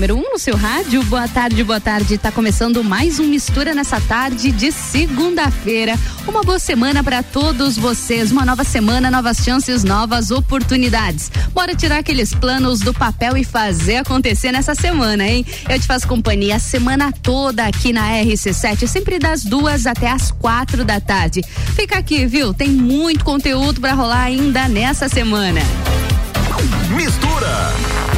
número 1 um no seu rádio. Boa tarde, boa tarde. Tá começando mais um Mistura nessa tarde de segunda-feira. Uma boa semana para todos vocês. Uma nova semana, novas chances, novas oportunidades. Bora tirar aqueles planos do papel e fazer acontecer nessa semana, hein? Eu te faço companhia a semana toda aqui na RC7, sempre das duas até as quatro da tarde. Fica aqui, viu? Tem muito conteúdo para rolar ainda nessa semana. Mistura.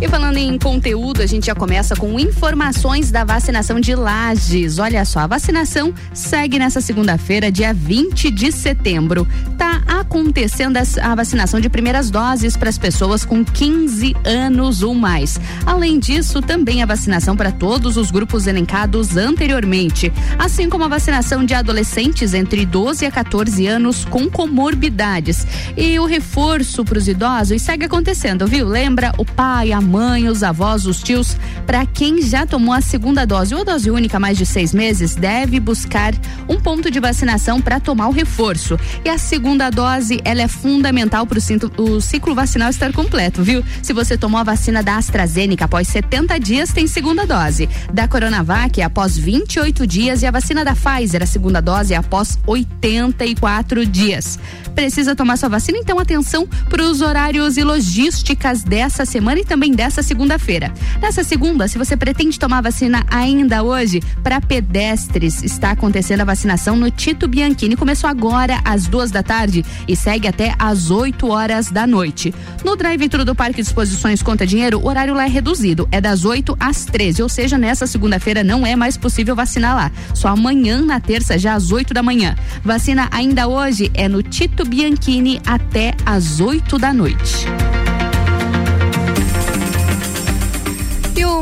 E falando em conteúdo, a gente já começa com informações da vacinação de Lages. Olha só, a vacinação segue nessa segunda-feira, dia 20 de setembro. Tá acontecendo a vacinação de primeiras doses para as pessoas com 15 anos ou mais. Além disso, também a vacinação para todos os grupos elencados anteriormente, assim como a vacinação de adolescentes entre 12 a 14 anos com comorbidades. E o reforço para os idosos segue acontecendo, viu? Lembra o pai, a mãe, os avós, os tios. Para quem já tomou a segunda dose ou dose única há mais de seis meses, deve buscar um ponto de vacinação para tomar o reforço. E a segunda dose, ela é fundamental para o ciclo vacinal estar completo, viu? Se você tomou a vacina da AstraZeneca após 70 dias, tem segunda dose. Da Coronavac após 28 dias e a vacina da Pfizer, a segunda dose, após 84 dias. Precisa tomar sua vacina? Então atenção para os horários e logísticas dessa semana e também dessa segunda-feira. Nessa segunda, se você pretende tomar vacina ainda hoje, para pedestres, está acontecendo a vacinação no Tito Bianchini. Começou agora às duas da tarde e segue até às 8 horas da noite. No drive-thru do Parque de Exposições Conta Dinheiro, o horário lá é reduzido, é das 8 às 13, ou seja, nessa segunda-feira não é mais possível vacinar lá. Só amanhã, na terça, já às 8 da manhã. Vacina ainda hoje é no Tito Bianchini até às 8 da noite.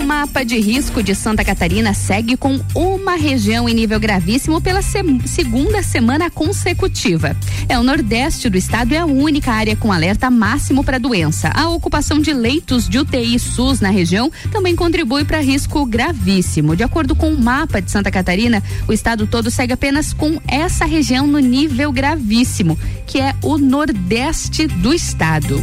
Mapa de risco de Santa Catarina segue com uma região em nível gravíssimo pela se segunda semana consecutiva. É o nordeste do estado é a única área com alerta máximo para a doença. A ocupação de leitos de UTI SUS na região também contribui para risco gravíssimo. De acordo com o mapa de Santa Catarina, o estado todo segue apenas com essa região no nível gravíssimo, que é o nordeste do estado.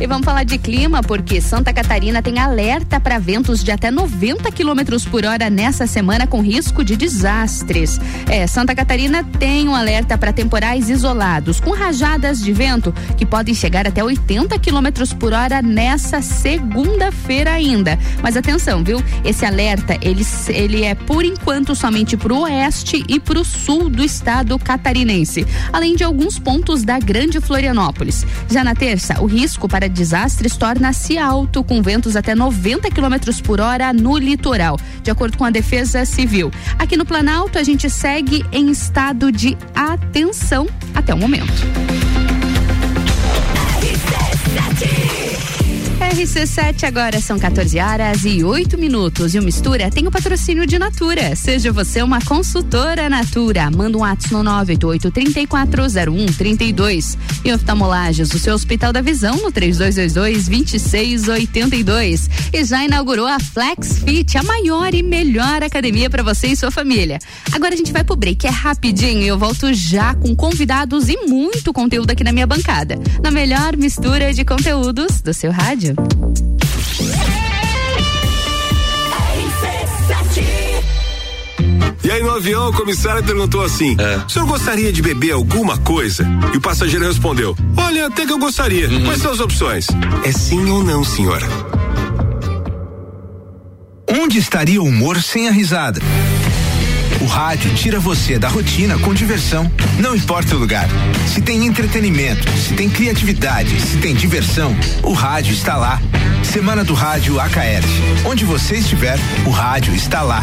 E vamos falar de clima, porque Santa Catarina tem alerta para ventos de até 90 quilômetros por hora nessa semana, com risco de desastres. É, Santa Catarina tem um alerta para temporais isolados, com rajadas de vento que podem chegar até 80 quilômetros por hora nessa segunda-feira ainda. Mas atenção, viu? Esse alerta ele, ele é por enquanto somente para o oeste e para o sul do estado catarinense, além de alguns pontos da Grande Florianópolis. Já na terça, o risco para desastres torna-se alto, com ventos até 90 km por hora no litoral, de acordo com a Defesa Civil. Aqui no Planalto, a gente segue em estado de atenção até o momento. RC7 agora são 14 horas e 8 minutos. E o Mistura tem o patrocínio de Natura. Seja você uma consultora Natura. Manda um ato no 988-340132. E oftalmolagens, o seu Hospital da Visão no 3222-2682. E já inaugurou a Flex Fit, a maior e melhor academia para você e sua família. Agora a gente vai pro break, é rapidinho e eu volto já com convidados e muito conteúdo aqui na minha bancada. Na melhor mistura de conteúdos do seu rádio. E aí no avião o comissário perguntou assim: é. o senhor gostaria de beber alguma coisa? E o passageiro respondeu: Olha, até que eu gostaria. Uhum. Quais são as opções? É sim ou não, senhora? Onde estaria o humor sem a risada? O rádio tira você da rotina com diversão. Não importa o lugar. Se tem entretenimento, se tem criatividade, se tem diversão, o rádio está lá. Semana do Rádio Acaerte. Onde você estiver, o rádio está lá.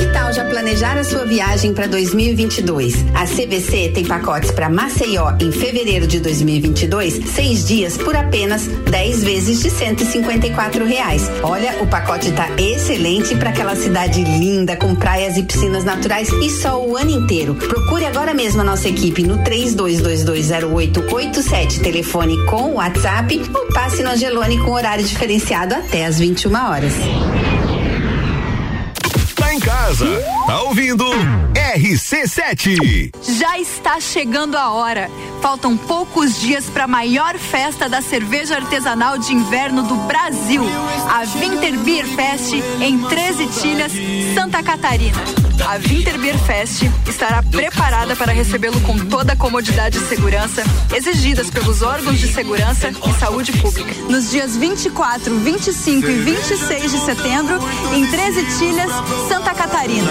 Que tal já planejar a sua viagem para 2022? A CVC tem pacotes para Maceió em fevereiro de 2022, seis dias por apenas 10 vezes de 154 reais. Olha, o pacote tá excelente para aquela cidade linda com praias e piscinas naturais e sol o ano inteiro. Procure agora mesmo a nossa equipe no 32220887, telefone com WhatsApp ou passe no Angelone com horário diferenciado até às 21 horas casa. Tá ouvindo? RC7. Já está chegando a hora. Faltam poucos dias para a maior festa da cerveja artesanal de inverno do Brasil, a Winter Beer Fest em 13 Tilhas, Santa Catarina. A Winter Beer Fest estará preparada para recebê-lo com toda a comodidade e segurança exigidas pelos órgãos de segurança e saúde pública. Nos dias 24, 25 e 26 de setembro, em 13 Tilhas, Santa Catarina.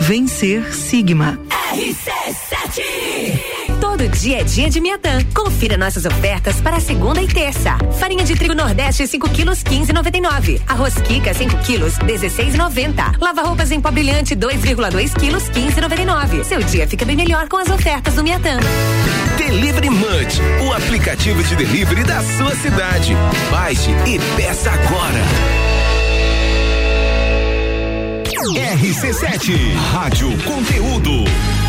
Vencer Sigma. RC7 Todo dia é dia de Miatã. Confira nossas ofertas para segunda e terça. Farinha de trigo Nordeste 5 quilos 15,99. Arroz Kika 5 quilos 16,90. Lava roupas em pó brilhante 2,2 quilos 15,99. Seu dia fica bem melhor com as ofertas do Miatã. Delivery Munch, o aplicativo de delivery da sua cidade. Baixe e peça agora. RC7 Rádio Conteúdo.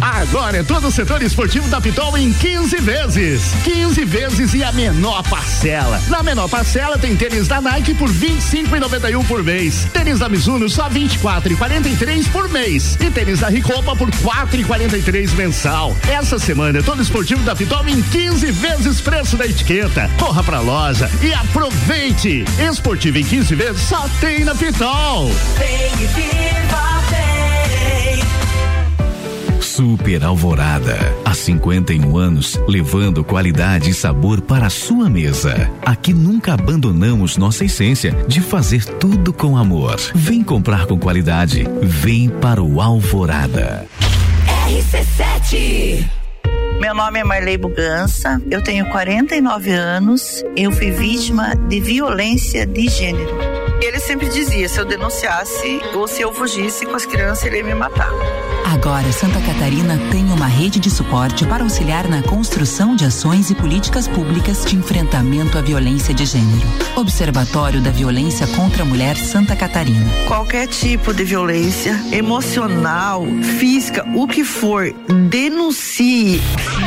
Agora é todo o setor esportivo da Pitol em 15 vezes. 15 vezes e a menor parcela. Na menor parcela tem tênis da Nike por 25,91 por mês. Tênis da Mizuno só 24,43 por mês. E tênis da Ricopa por 4,43 mensal. Essa semana é todo esportivo da Pitol em 15 vezes preço da etiqueta. Corra pra loja e aproveite. Esportivo em 15 vezes só tem na Pitol. Vem e. Super Alvorada. Há 51 anos, levando qualidade e sabor para a sua mesa. Aqui nunca abandonamos nossa essência de fazer tudo com amor. Vem comprar com qualidade. Vem para o Alvorada. RC7 meu nome é Marley Bugança, eu tenho 49 anos, eu fui vítima de violência de gênero. Ele sempre dizia: se eu denunciasse ou se eu fugisse com as crianças, ele ia me matar. Agora, Santa Catarina tem uma rede de suporte para auxiliar na construção de ações e políticas públicas de enfrentamento à violência de gênero. Observatório da Violência contra a Mulher Santa Catarina. Qualquer tipo de violência, emocional, física, o que for, denuncie.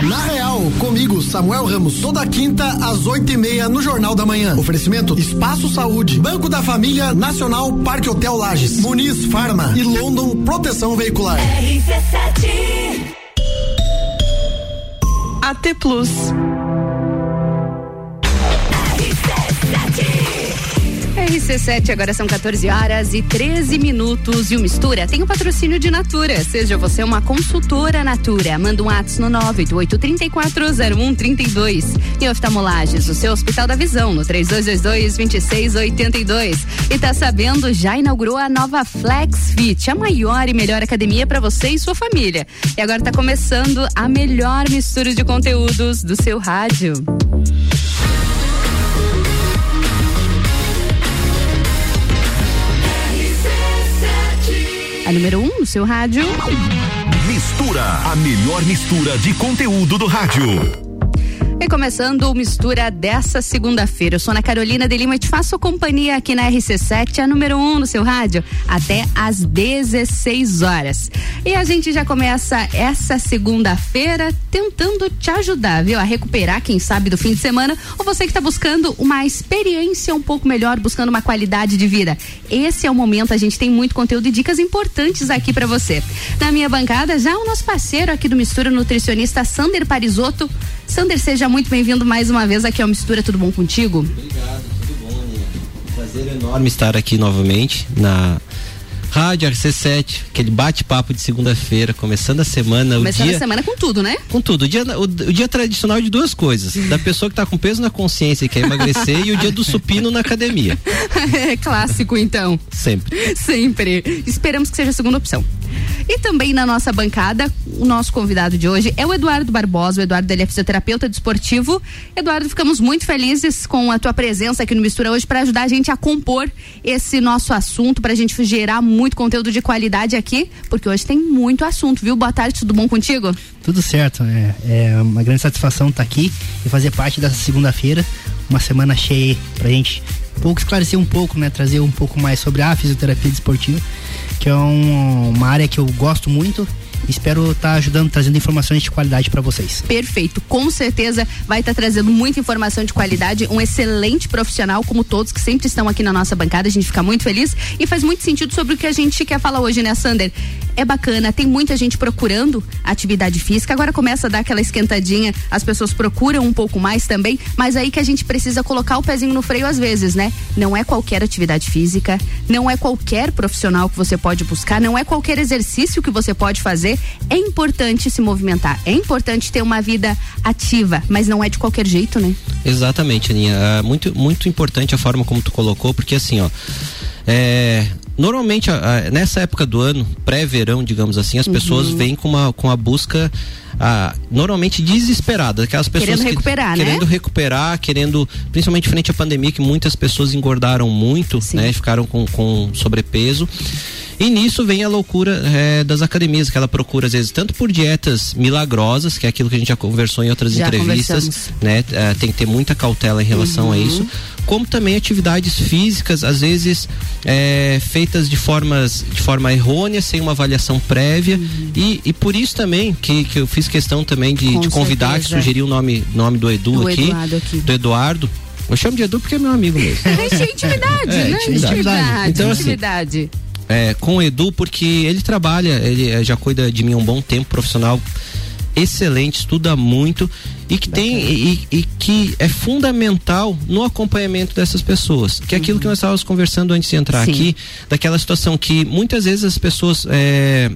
Na Real, comigo, Samuel Ramos, toda quinta às oito e meia no Jornal da Manhã. Oferecimento Espaço Saúde, Banco da Família Nacional Parque Hotel Lages, Muniz Farma e London Proteção Veicular. RC7 AT Plus. RC7, agora são 14 horas e 13 minutos. E o Mistura tem o um patrocínio de Natura. Seja você uma consultora Natura. Manda um ato no 988-340132. E oftalmolages, o seu Hospital da Visão, no 3222-2682. E tá sabendo, já inaugurou a nova Flex Fit, a maior e melhor academia para você e sua família. E agora tá começando a melhor mistura de conteúdos do seu rádio. A número 1 um no seu rádio. Mistura, a melhor mistura de conteúdo do rádio. E começando o Mistura dessa segunda-feira. Eu sou Ana Carolina de Lima e te faço companhia aqui na RC7, a número 1 um no seu rádio, até às 16 horas. E a gente já começa essa segunda-feira tentando te ajudar, viu? A recuperar, quem sabe, do fim de semana, ou você que está buscando uma experiência um pouco melhor, buscando uma qualidade de vida. Esse é o momento, a gente tem muito conteúdo e dicas importantes aqui para você. Na minha bancada, já o nosso parceiro aqui do Mistura, nutricionista Sander Parisotto. Sander, seja muito bem-vindo mais uma vez aqui ao Mistura. Tudo bom contigo? Obrigado, tudo bom. Prazer enorme estar aqui novamente na Rádio RC7, aquele bate-papo de segunda-feira, começando a semana. Começando dia, a semana com tudo, né? Com tudo. O dia, o, o dia tradicional de duas coisas: da pessoa que está com peso na consciência e quer emagrecer, e o dia do supino na academia. É clássico, então. Sempre. Sempre. Esperamos que seja a segunda opção. E também na nossa bancada, o nosso convidado de hoje é o Eduardo Barbosa. O Eduardo ele é fisioterapeuta desportivo. Eduardo, ficamos muito felizes com a tua presença aqui no Mistura hoje para ajudar a gente a compor esse nosso assunto, para a gente gerar muito conteúdo de qualidade aqui, porque hoje tem muito assunto, viu? Boa tarde, tudo bom contigo? Tudo certo, é, é uma grande satisfação estar aqui e fazer parte dessa segunda-feira, uma semana cheia pra gente pouco esclarecer um pouco, né, trazer um pouco mais sobre a fisioterapia desportiva que é um, uma área que eu gosto muito espero estar tá ajudando, trazendo informações de qualidade para vocês. Perfeito, com certeza vai estar tá trazendo muita informação de qualidade, um excelente profissional, como todos que sempre estão aqui na nossa bancada, a gente fica muito feliz e faz muito sentido sobre o que a gente quer falar hoje, né, Sander? É bacana, tem muita gente procurando atividade física, agora começa a dar aquela esquentadinha, as pessoas procuram um pouco mais também, mas aí que a gente precisa colocar o pezinho no freio às vezes, né? Não é qualquer atividade física, não é qualquer profissional que você pode buscar, não é qualquer exercício que você pode fazer é importante se movimentar, é importante ter uma vida ativa, mas não é de qualquer jeito, né? Exatamente, Aninha. É muito, muito importante a forma como tu colocou, porque assim, ó. É, normalmente nessa época do ano, pré-verão, digamos assim, as uhum. pessoas vêm com uma, com a busca ah, normalmente desesperada, aquelas pessoas querendo recuperar, que, né? querendo recuperar, querendo, principalmente frente à pandemia, que muitas pessoas engordaram muito, Sim. né? Ficaram com, com sobrepeso. E nisso vem a loucura é, das academias, que ela procura, às vezes, tanto por dietas milagrosas, que é aquilo que a gente já conversou em outras já entrevistas, né? É, tem que ter muita cautela em relação uhum. a isso, como também atividades físicas, às vezes é, feitas de formas de forma errônea, sem uma avaliação prévia. Uhum. E, e por isso também que, que eu fiz questão também de, de convidar, certeza. que sugeriu o nome, nome do Edu do aqui, aqui, do Eduardo. Eu chamo de Edu porque é meu amigo mesmo. É intimidade, é, né? Intimidade. intimidade. Então, assim, intimidade é, com o Edu, porque ele trabalha, ele é, já cuida de mim há um bom tempo, profissional excelente, estuda muito e que tem e, e, que é fundamental no acompanhamento dessas pessoas. Que é aquilo que nós estávamos conversando antes de entrar Sim. aqui, daquela situação que muitas vezes as pessoas é,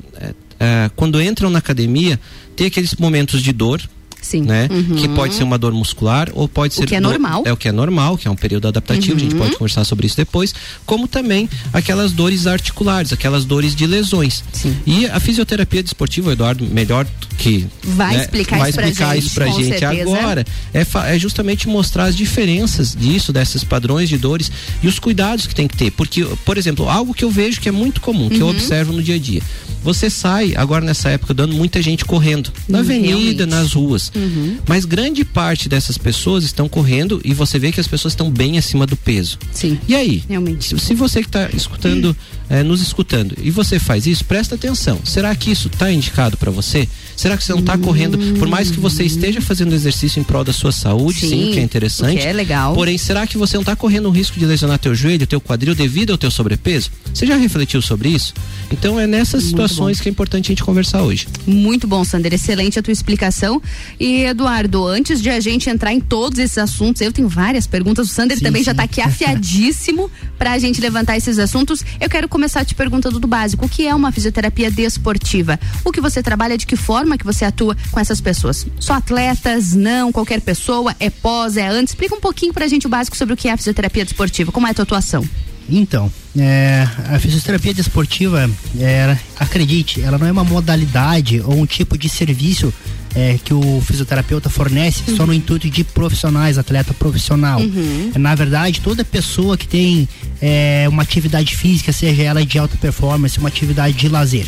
é quando entram na academia tem aqueles momentos de dor, Sim. Né? Uhum. Que pode ser uma dor muscular ou pode ser. O que é normal. É o que é normal, que é um período adaptativo, uhum. a gente uhum. pode conversar sobre isso depois. Como também aquelas dores articulares, aquelas dores de lesões. Sim. E a fisioterapia desportiva, Eduardo, melhor que. Vai né, explicar, vai isso, explicar pra isso pra gente, gente agora. É, é justamente mostrar as diferenças disso, desses padrões de dores e os cuidados que tem que ter. Porque, por exemplo, algo que eu vejo que é muito comum, que uhum. eu observo no dia a dia. Você sai agora nessa época dando muita gente correndo na avenida, Realmente. nas ruas. Uhum. Mas grande parte dessas pessoas estão correndo e você vê que as pessoas estão bem acima do peso. Sim. E aí? Realmente. Se, se você que está escutando, é, nos escutando, e você faz isso, presta atenção. Será que isso está indicado para você? Será que você não está correndo, por mais que você esteja fazendo exercício em prol da sua saúde, sim, sim que é interessante. Que é legal. Porém, será que você não está correndo o risco de lesionar teu joelho, teu quadril devido ao teu sobrepeso? Você já refletiu sobre isso? Então é nessas Muito situações bom. que é importante a gente conversar hoje. Muito bom, Sander. Excelente a tua explicação. E Eduardo, antes de a gente entrar em todos esses assuntos, eu tenho várias perguntas. O Sander sim, também sim. já está aqui afiadíssimo para a gente levantar esses assuntos. Eu quero começar te perguntando do básico: o que é uma fisioterapia desportiva? O que você trabalha, de que forma? que você atua com essas pessoas? Só atletas? Não? Qualquer pessoa? É pós? É antes? Explica um pouquinho pra gente o básico sobre o que é a fisioterapia desportiva. Como é a tua atuação? Então, é, a fisioterapia desportiva, é, acredite, ela não é uma modalidade ou um tipo de serviço é, que o fisioterapeuta fornece uhum. só no intuito de profissionais, atleta profissional. Uhum. Na verdade, toda pessoa que tem é, uma atividade física, seja ela de alta performance, uma atividade de lazer.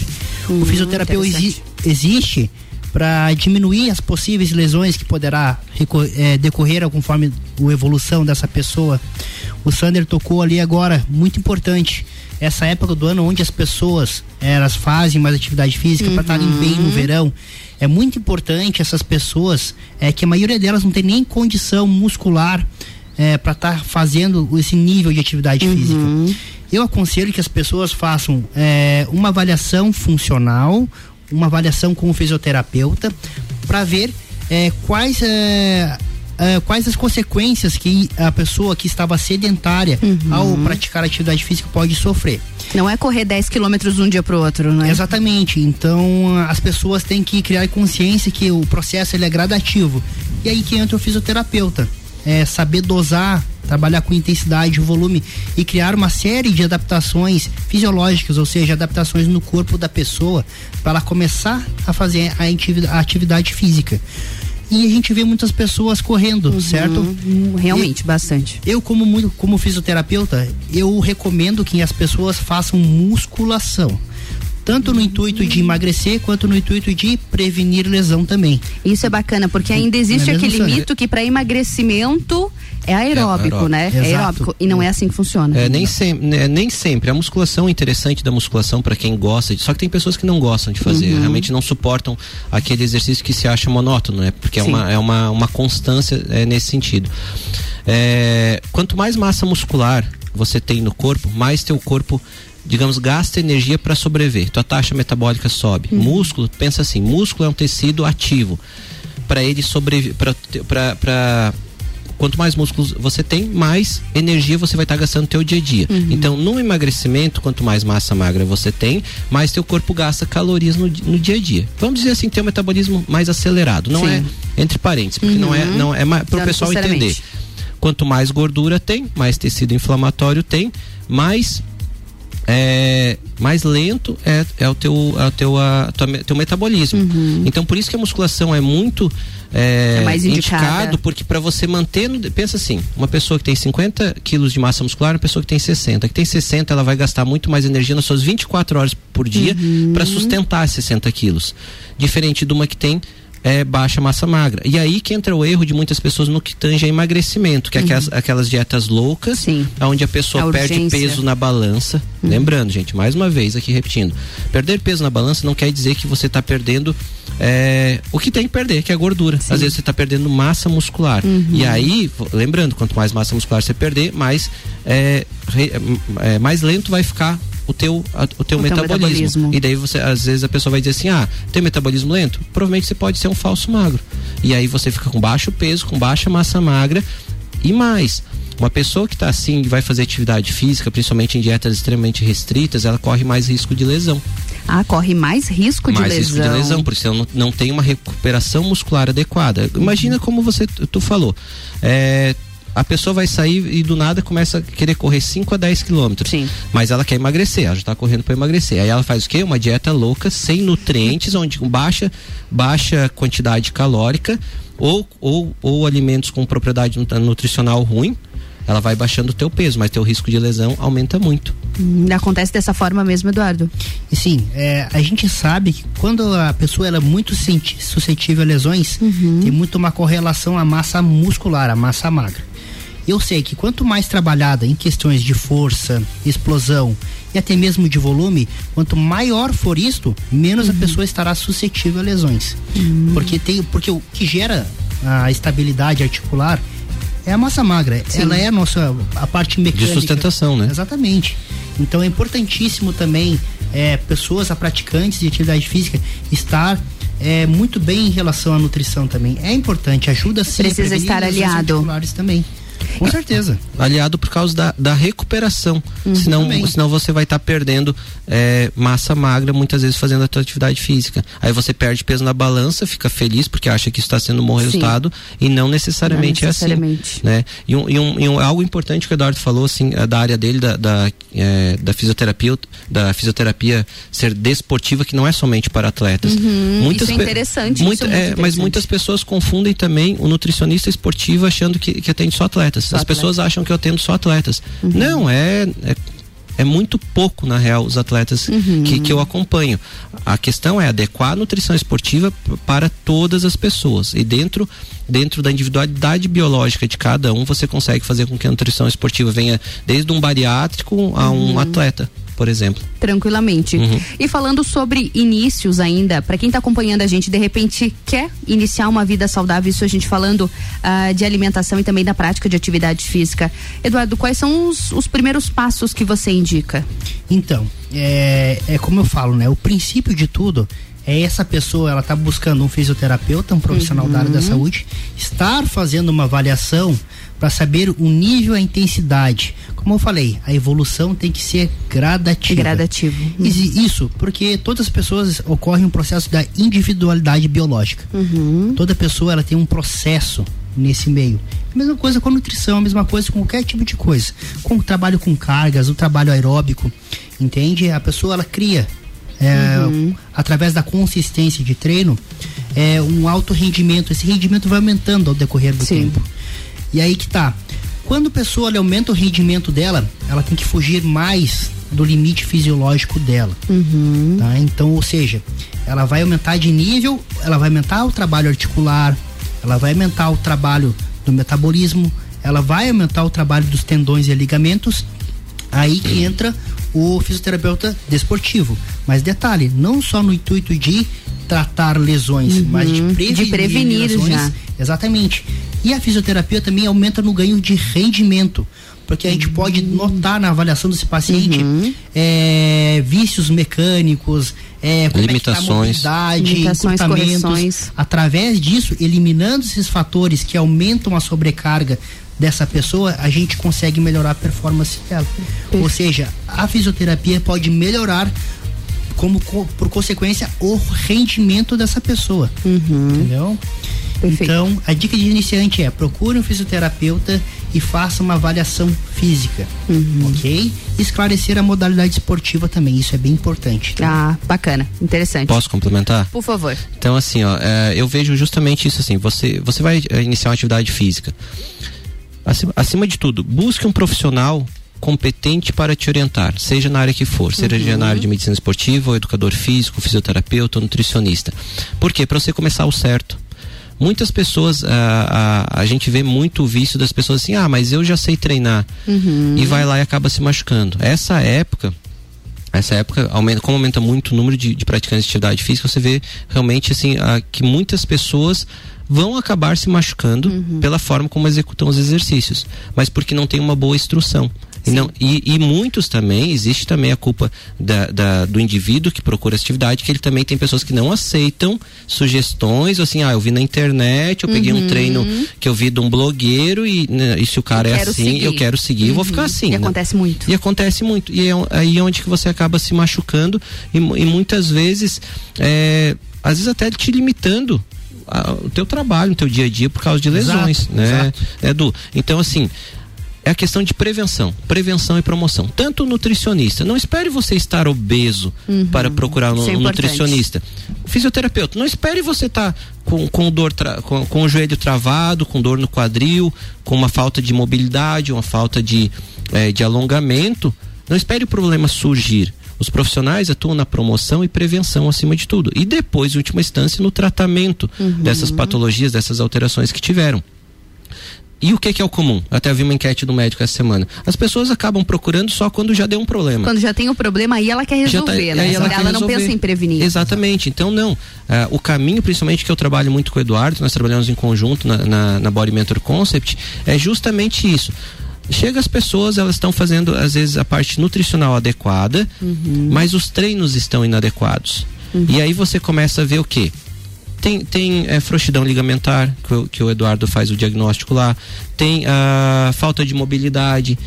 Uhum, o fisioterapeuta exi existe para diminuir as possíveis lesões que poderá é, decorrer conforme a evolução dessa pessoa. O Sander tocou ali agora, muito importante essa época do ano onde as pessoas elas fazem mais atividade física uhum. para estarem bem no verão. É muito importante essas pessoas, é que a maioria delas não tem nem condição muscular é, para estar tá fazendo esse nível de atividade uhum. física. Eu aconselho que as pessoas façam é, uma avaliação funcional, uma avaliação com o fisioterapeuta, para ver é, quais é, uh, quais as consequências que a pessoa que estava sedentária uhum. ao praticar atividade física pode sofrer. Não é correr 10 quilômetros de um dia para o outro, né? Exatamente. Então as pessoas têm que criar consciência que o processo ele é gradativo. E aí que entra o fisioterapeuta. É saber dosar, trabalhar com intensidade, volume e criar uma série de adaptações fisiológicas, ou seja, adaptações no corpo da pessoa para ela começar a fazer a atividade física e a gente vê muitas pessoas correndo, uhum, certo? Realmente, e, bastante. Eu, como, muito, como fisioterapeuta, eu recomendo que as pessoas façam musculação tanto no intuito de emagrecer quanto no intuito de prevenir lesão também. Isso é bacana, porque ainda existe é aquele mito que para emagrecimento é aeróbico, é, né? Exato. É aeróbico. E não é assim que funciona. É, nem, sem, né, nem sempre. A musculação é interessante da musculação para quem gosta, de, só que tem pessoas que não gostam de fazer, uhum. realmente não suportam aquele exercício que se acha monótono, né? Porque é uma, é uma, uma constância é, nesse sentido. É, quanto mais massa muscular você tem no corpo, mais teu corpo digamos, gasta energia para sobreviver. Tua taxa metabólica sobe. Uhum. Músculo, pensa assim, músculo é um tecido ativo. Para ele sobreviver, para quanto mais músculos você tem, mais energia você vai estar tá gastando no teu dia a dia. Uhum. Então, no emagrecimento, quanto mais massa magra você tem, mais teu corpo gasta calorias no, no dia a dia. Vamos dizer assim, tem um metabolismo mais acelerado. Não Sim. é entre parênteses, porque uhum. não é, não é para o pessoal entender. Quanto mais gordura tem, mais tecido inflamatório tem, mais é, mais lento é, é o teu, é o teu, a, tua, teu metabolismo. Uhum. Então por isso que a musculação é muito é, é mais indicado, porque para você manter, pensa assim, uma pessoa que tem 50 quilos de massa muscular, uma pessoa que tem 60, que tem 60, ela vai gastar muito mais energia nas suas 24 horas por dia uhum. para sustentar 60 quilos, diferente de uma que tem é, baixa massa magra. E aí que entra o erro de muitas pessoas no que tange a emagrecimento, que é aquelas, uhum. aquelas dietas loucas, Sim. onde a pessoa a perde peso na balança. Uhum. Lembrando, gente, mais uma vez aqui repetindo: perder peso na balança não quer dizer que você está perdendo é, o que tem que perder, que é gordura. Sim. Às vezes você está perdendo massa muscular. Uhum. E aí, lembrando, quanto mais massa muscular você perder, mais, é, é, mais lento vai ficar o teu, a, o teu o metabolismo. metabolismo. E daí você, às vezes a pessoa vai dizer assim: ah, tem metabolismo lento? Provavelmente você pode ser um falso magro. E aí você fica com baixo peso, com baixa massa magra e mais. Uma pessoa que está assim, vai fazer atividade física, principalmente em dietas extremamente restritas, ela corre mais risco de lesão. Ah, corre mais risco de mais lesão. Mais risco de lesão, porque ela não, não tem uma recuperação muscular adequada. Imagina como você tu falou. É, a pessoa vai sair e do nada começa a querer correr 5 a 10 quilômetros. Sim. Mas ela quer emagrecer, ela já está correndo para emagrecer. Aí ela faz o quê? Uma dieta louca, sem nutrientes, onde com baixa, baixa quantidade calórica ou, ou, ou alimentos com propriedade nutricional ruim, ela vai baixando o teu peso, mas teu risco de lesão aumenta muito. Hum, acontece dessa forma mesmo, Eduardo? Sim, é, a gente sabe que quando a pessoa ela é muito suscetível a lesões, uhum. tem muito uma correlação à massa muscular, à massa magra. Eu sei que quanto mais trabalhada em questões de força, explosão e até mesmo de volume, quanto maior for isto, menos uhum. a pessoa estará suscetível a lesões. Uhum. Porque tem, porque o que gera a estabilidade articular é a massa magra. Sim. Ela é a nossa a parte mecânica. De sustentação, né? Exatamente. Então é importantíssimo também é, pessoas a praticantes de atividade física estar é, muito bem em relação à nutrição também. É importante, ajuda sempre. Precisa estar aliado. também. Com certeza. Aliado por causa da, da recuperação. Uhum, senão, senão você vai estar tá perdendo é, massa magra, muitas vezes fazendo a tua atividade física. Aí você perde peso na balança, fica feliz porque acha que está sendo um bom resultado e não necessariamente, não necessariamente. é assim. Né? E, um, e, um, e um, algo importante que o Eduardo falou, assim, é da área dele, da, da, é, da fisioterapia, da fisioterapia ser desportiva, que não é somente para atletas. Uhum, muitas isso é interessante. Muita, isso é, é interessante. Mas muitas pessoas confundem também o nutricionista esportivo achando que, que atende só atletas. Só As atletas. pessoas acham que eu atendo só atletas. Uhum. Não, é, é é muito pouco, na real, os atletas uhum. que, que eu acompanho. A questão é adequar a nutrição esportiva para todas as pessoas. E dentro, dentro da individualidade biológica de cada um, você consegue fazer com que a nutrição esportiva venha desde um bariátrico a um uhum. atleta por exemplo. Tranquilamente. Uhum. E falando sobre inícios ainda, para quem está acompanhando a gente, de repente quer iniciar uma vida saudável, isso a gente falando uh, de alimentação e também da prática de atividade física. Eduardo, quais são os, os primeiros passos que você indica? Então, é, é como eu falo, né? O princípio de tudo é essa pessoa, ela está buscando um fisioterapeuta, um profissional uhum. da área da uhum. saúde, estar fazendo uma avaliação para saber o nível, a intensidade. Como eu falei, a evolução tem que ser gradativa. Gradativo. Uhum. Isso, porque todas as pessoas ocorre um processo da individualidade biológica. Uhum. Toda pessoa ela tem um processo nesse meio. A mesma coisa com a nutrição, a mesma coisa com qualquer tipo de coisa. Com o trabalho com cargas, o trabalho aeróbico, entende? A pessoa ela cria é, uhum. através da consistência de treino é um alto rendimento. Esse rendimento vai aumentando ao decorrer do Sim. tempo. E aí que tá. Quando a pessoa aumenta o rendimento dela, ela tem que fugir mais do limite fisiológico dela. Uhum. Tá? Então, ou seja, ela vai aumentar de nível, ela vai aumentar o trabalho articular, ela vai aumentar o trabalho do metabolismo, ela vai aumentar o trabalho dos tendões e ligamentos. Aí que entra o fisioterapeuta desportivo. Mas detalhe, não só no intuito de tratar lesões, uhum. mas de prevenir, de prevenir lesões. Já. Exatamente. E a fisioterapia também aumenta no ganho de rendimento porque a gente pode uhum. notar na avaliação desse paciente uhum. é, vícios mecânicos, é, limitações, é tá Limitações encurtamentos. Através disso, eliminando esses fatores que aumentam a sobrecarga dessa pessoa, a gente consegue melhorar a performance dela. Perfeito. Ou seja, a fisioterapia pode melhorar como por consequência o rendimento dessa pessoa. Uhum. Entendeu? Perfeito. Então, a dica de iniciante é procure um fisioterapeuta e faça uma avaliação física, uhum. ok? Esclarecer a modalidade esportiva também, isso é bem importante. Tá? Ah, bacana, interessante. Posso complementar? Por favor. Então, assim, ó, é, eu vejo justamente isso assim, você, você vai é, iniciar uma atividade física. Acima, acima de tudo, busque um profissional competente para te orientar, seja na área que for, seja uhum. na área de medicina esportiva, ou educador físico, fisioterapeuta, ou nutricionista. Por quê? Para você começar o certo muitas pessoas, a, a, a, gente vê muito o vício das pessoas assim, ah, mas eu já sei treinar. Uhum. E vai lá e acaba se machucando. Essa época, essa época, aumenta, como aumenta muito o número de, de praticantes de atividade física, você vê realmente assim, a, que muitas pessoas vão acabar se machucando uhum. pela forma como executam os exercícios, mas porque não tem uma boa instrução. E, não, e, e, muitos também, existe também a culpa da, da, do indivíduo que procura atividade, que ele também tem pessoas que não aceitam sugestões, assim, ah, eu vi na internet, eu peguei uhum. um treino que eu vi de um blogueiro e, né, e se o cara é assim, seguir. eu quero seguir, uhum. eu vou ficar uhum. assim. E né? acontece muito. E acontece muito. E é aí é onde que você acaba se machucando e, e muitas vezes, é, às vezes até te limitando o teu trabalho, o teu dia a dia por causa de lesões, exato, né? Exato. Edu, então assim, é a questão de prevenção, prevenção e promoção. Tanto o nutricionista, não espere você estar obeso uhum. para procurar um, é nutricionista. O fisioterapeuta, não espere você estar tá com, com dor, com, com o joelho travado, com dor no quadril, com uma falta de mobilidade, uma falta de, é, de alongamento. Não espere o problema surgir. Os profissionais atuam na promoção e prevenção acima de tudo. E depois, em última instância, no tratamento uhum. dessas patologias, dessas alterações que tiveram. E o que, que, é o comum? Até vi uma enquete do médico essa semana. As pessoas acabam procurando só quando já deu um problema. Quando já tem um problema, aí ela quer resolver, tá, né? Ela, ela não pensa em prevenir. Exatamente. Então, não. Uh, o caminho, principalmente que eu trabalho muito com o Eduardo, nós trabalhamos em conjunto na, na, na Body Mentor Concept, é justamente isso chega as pessoas, elas estão fazendo às vezes a parte nutricional adequada, uhum. mas os treinos estão inadequados. Uhum. E aí você começa a ver o que? Tem, tem é, frouxidão ligamentar, que o, que o Eduardo faz o diagnóstico lá, tem a falta de mobilidade,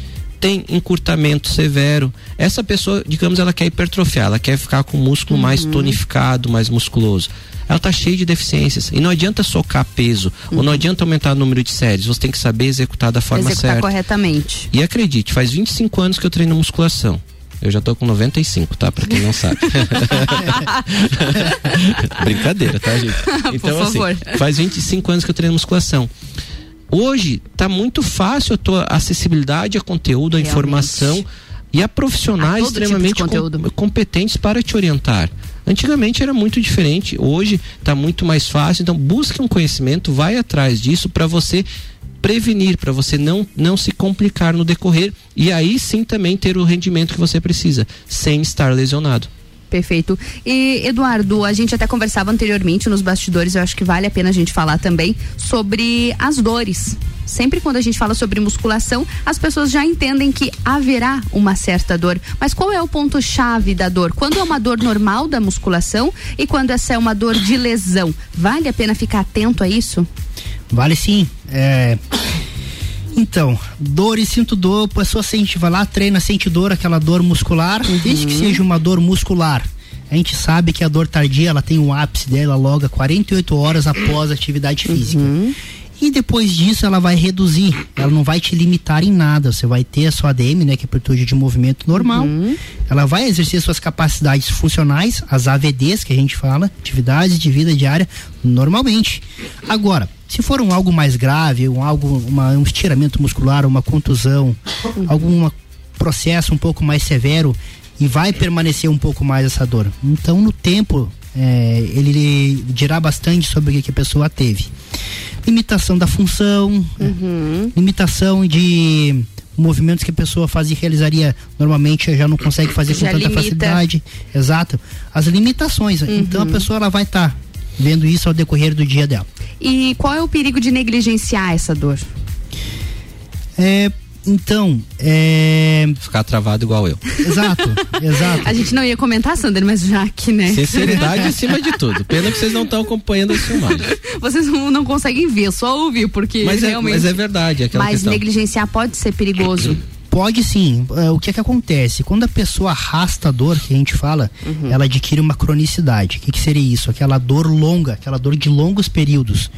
tem encurtamento severo. Essa pessoa, digamos, ela quer hipertrofiar, ela quer ficar com o músculo uhum. mais tonificado, mais musculoso. Ela está cheia de deficiências. E não adianta socar peso, uhum. ou não adianta aumentar o número de séries. Você tem que saber executar da forma executar certa. corretamente. E acredite, faz 25 anos que eu treino musculação. Eu já tô com 95, tá? Pra quem não sabe. Brincadeira, tá, gente? Então, assim, faz 25 anos que eu treino musculação. Hoje tá muito fácil a tua acessibilidade a conteúdo, a Realmente. informação e a profissionais a extremamente tipo com, competentes para te orientar. Antigamente era muito diferente, hoje está muito mais fácil. Então busque um conhecimento, vai atrás disso para você prevenir, para você não, não se complicar no decorrer e aí sim também ter o rendimento que você precisa, sem estar lesionado. Perfeito. E, Eduardo, a gente até conversava anteriormente nos bastidores, eu acho que vale a pena a gente falar também sobre as dores. Sempre quando a gente fala sobre musculação, as pessoas já entendem que haverá uma certa dor. Mas qual é o ponto-chave da dor? Quando é uma dor normal da musculação e quando essa é uma dor de lesão? Vale a pena ficar atento a isso? Vale sim. É... Então, dor e sinto dor, a pessoa sente, vai lá, treina, sente dor, aquela dor muscular, uhum. desde que seja uma dor muscular. A gente sabe que a dor tardia, ela tem o um ápice dela logo 48 horas após a atividade física. Uhum. E depois disso ela vai reduzir, ela não vai te limitar em nada. Você vai ter a sua ADM, né, que é amplitude de movimento normal. Uhum. Ela vai exercer suas capacidades funcionais, as AVDs que a gente fala, atividades de vida diária, normalmente. Agora, se for um algo mais grave, um algo, uma, um estiramento muscular, uma contusão, uhum. algum processo um pouco mais severo e vai permanecer um pouco mais essa dor. Então, no tempo, é, ele dirá bastante sobre o que a pessoa teve. Limitação da função, uhum. limitação de movimentos que a pessoa faz e realizaria normalmente já não consegue fazer com já tanta limita. facilidade. Exato. As limitações. Uhum. Então a pessoa ela vai estar tá vendo isso ao decorrer do dia dela. E qual é o perigo de negligenciar essa dor? É, então, é... Ficar travado igual eu. Exato, exato. A gente não ia comentar, Sander, mas já que, né? Sinceridade acima de tudo. Pena que vocês não estão acompanhando as filmagens. Vocês não, não, conseguem ver, só ouvir, porque mas realmente... É, mas é verdade. Mas questão. negligenciar pode ser perigoso. Pode sim. É, o que é que acontece? Quando a pessoa arrasta a dor, que a gente fala, uhum. ela adquire uma cronicidade. O que, que, seria isso? Aquela dor longa, aquela dor de longos períodos.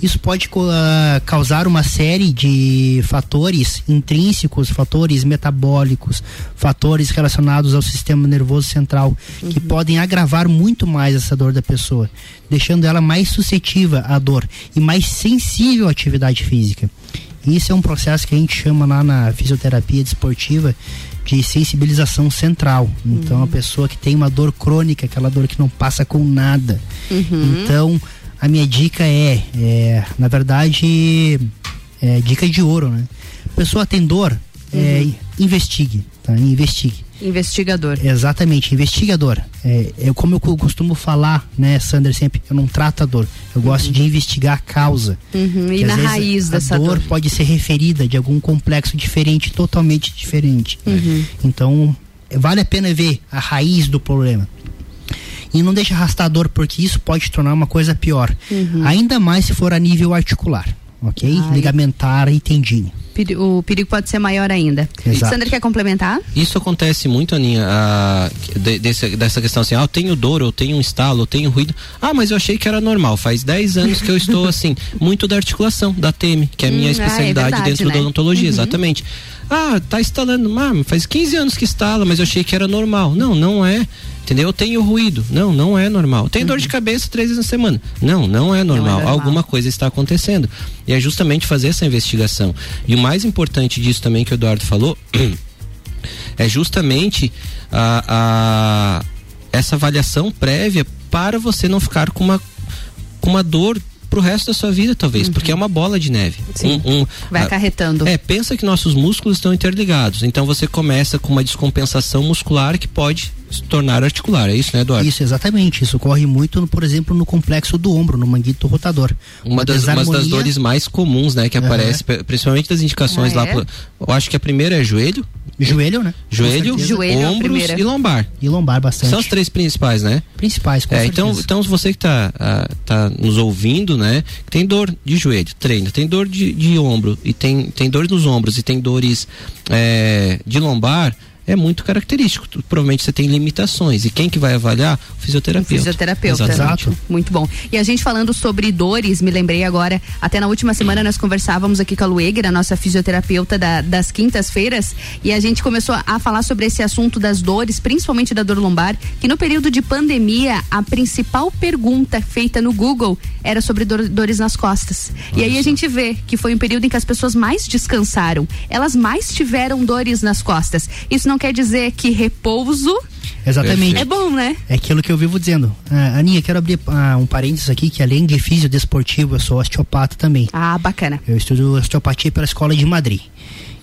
Isso pode uh, causar uma série de fatores intrínsecos, fatores metabólicos, fatores relacionados ao sistema nervoso central, uhum. que podem agravar muito mais essa dor da pessoa, deixando ela mais suscetível à dor e mais sensível à atividade física. Isso é um processo que a gente chama lá na fisioterapia desportiva de sensibilização central. Então, uhum. a pessoa que tem uma dor crônica, aquela dor que não passa com nada. Uhum. Então, a minha dica é, é na verdade, é, dica de ouro, né? A pessoa tem dor, é, uhum. investigue, tá? Investigue. Investigador. Exatamente, investigador. É, é como eu costumo falar, né, Sander, sempre, eu não trato a dor. Eu gosto uhum. de investigar a causa. Uhum, e na raiz dessa a dor. dor pode ser referida de algum complexo diferente, totalmente diferente. Uhum. Então, vale a pena ver a raiz do problema. E não deixa arrastar a dor, porque isso pode tornar uma coisa pior. Uhum. Ainda mais se for a nível articular, ok? Ai. Ligamentar e tendíneo o perigo pode ser maior ainda. Exato. Sandra quer complementar? Isso acontece muito, Aninha, a, de, desse, dessa questão assim, ah, eu tenho dor, eu tenho um estalo, eu tenho ruído. Ah, mas eu achei que era normal. Faz 10 anos que eu estou assim, muito da articulação, da TEME, que é a minha hum, especialidade ah, é verdade, dentro né? da odontologia, uhum. exatamente. Ah, tá instalando, ah, faz 15 anos que instala, mas eu achei que era normal. Não, não é. Entendeu? Eu tenho ruído. Não, não é normal. Tenho uhum. dor de cabeça três vezes na semana. Não, não é, normal. não é normal. Alguma coisa está acontecendo. E é justamente fazer essa investigação. E o mais importante disso também que o Eduardo falou é justamente a, a essa avaliação prévia para você não ficar com uma, com uma dor pro resto da sua vida, talvez, uhum. porque é uma bola de neve. Sim. Um, um, Vai acarretando. É, pensa que nossos músculos estão interligados. Então você começa com uma descompensação muscular que pode se tornar articular, é isso, né, Eduardo? Isso, exatamente. Isso ocorre muito, no, por exemplo, no complexo do ombro, no manguito rotador. Uma, uma das, uma das dores mais comuns, né, que uhum. aparece, principalmente das indicações ah, lá. É? Pro, eu acho que a primeira é joelho. Joelho, né? Joelho, Joelho é ombros e lombar. E lombar bastante. São os três principais, né? Principais, com é, então, então você que está uh, tá nos ouvindo, né? Tem dor de joelho, treina. Tem dor de, de ombro e tem, tem dor nos ombros e tem dores é, de lombar é muito característico. Provavelmente você tem limitações. E quem que vai avaliar? O fisioterapeuta. O fisioterapeuta. Exato. Muito bom. E a gente falando sobre dores, me lembrei agora, até na última semana nós conversávamos aqui com a Lueger, a nossa fisioterapeuta da, das quintas-feiras, e a gente começou a falar sobre esse assunto das dores, principalmente da dor lombar, que no período de pandemia, a principal pergunta feita no Google era sobre dor, dores nas costas. Nossa. E aí a gente vê que foi um período em que as pessoas mais descansaram, elas mais tiveram dores nas costas. Isso não quer dizer que repouso Exatamente. É bom, né? É aquilo que eu vivo dizendo. Ah, Aninha, quero abrir ah, um parênteses aqui, que além de fisiodesportivo, eu sou osteopata também. Ah, bacana. Eu estudo osteopatia pela Escola de Madrid.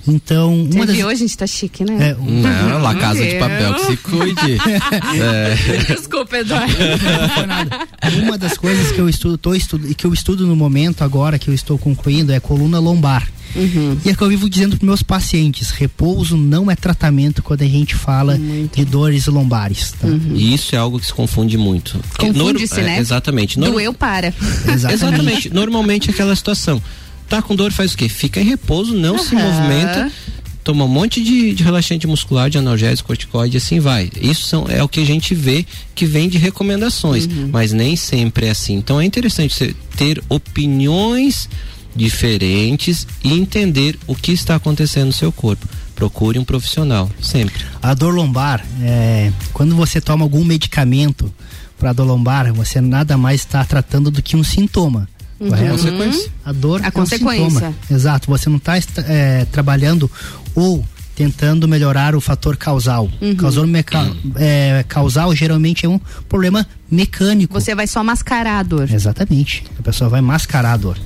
Então, Você uma das... viu? A gente tá chique, né? É, Não, lá Casa de Papel, que se cuide. É. Desculpa, Eduardo. Uma das coisas que eu estudo, tô estudo, que eu estudo no momento agora que eu estou concluindo é coluna lombar. Uhum. E é que eu vivo dizendo para meus pacientes, repouso não é tratamento quando a gente fala de dores lombares. Tá? E isso é algo que se confunde muito. Porque Confunde-se, nor- né? é, exatamente. Nor- Doeu para. Exatamente. Normalmente aquela situação. Tá com dor, faz o quê? Fica em repouso, não se Aham. movimenta, toma um monte de, de relaxante muscular, de analgésico, corticoide, e assim vai. Isso são, é o que a gente vê que vem de recomendações, mas nem sempre é assim. Então é interessante você ter opiniões diferentes e entender o que está acontecendo no seu corpo. Procure um profissional, sempre. A dor lombar, é, quando você toma algum medicamento para dor lombar, você nada mais está tratando do que um sintoma. Uhum. Correto? Consequência. A dor A é um consequência. sintoma. Exato. Você não está trabalhando ou tentando melhorar o fator causal. Uhum. Causal, meca- é, causal geralmente é um problema mecânico. Você vai só mascarar a dor. Exatamente. A pessoa vai mascarar a dor.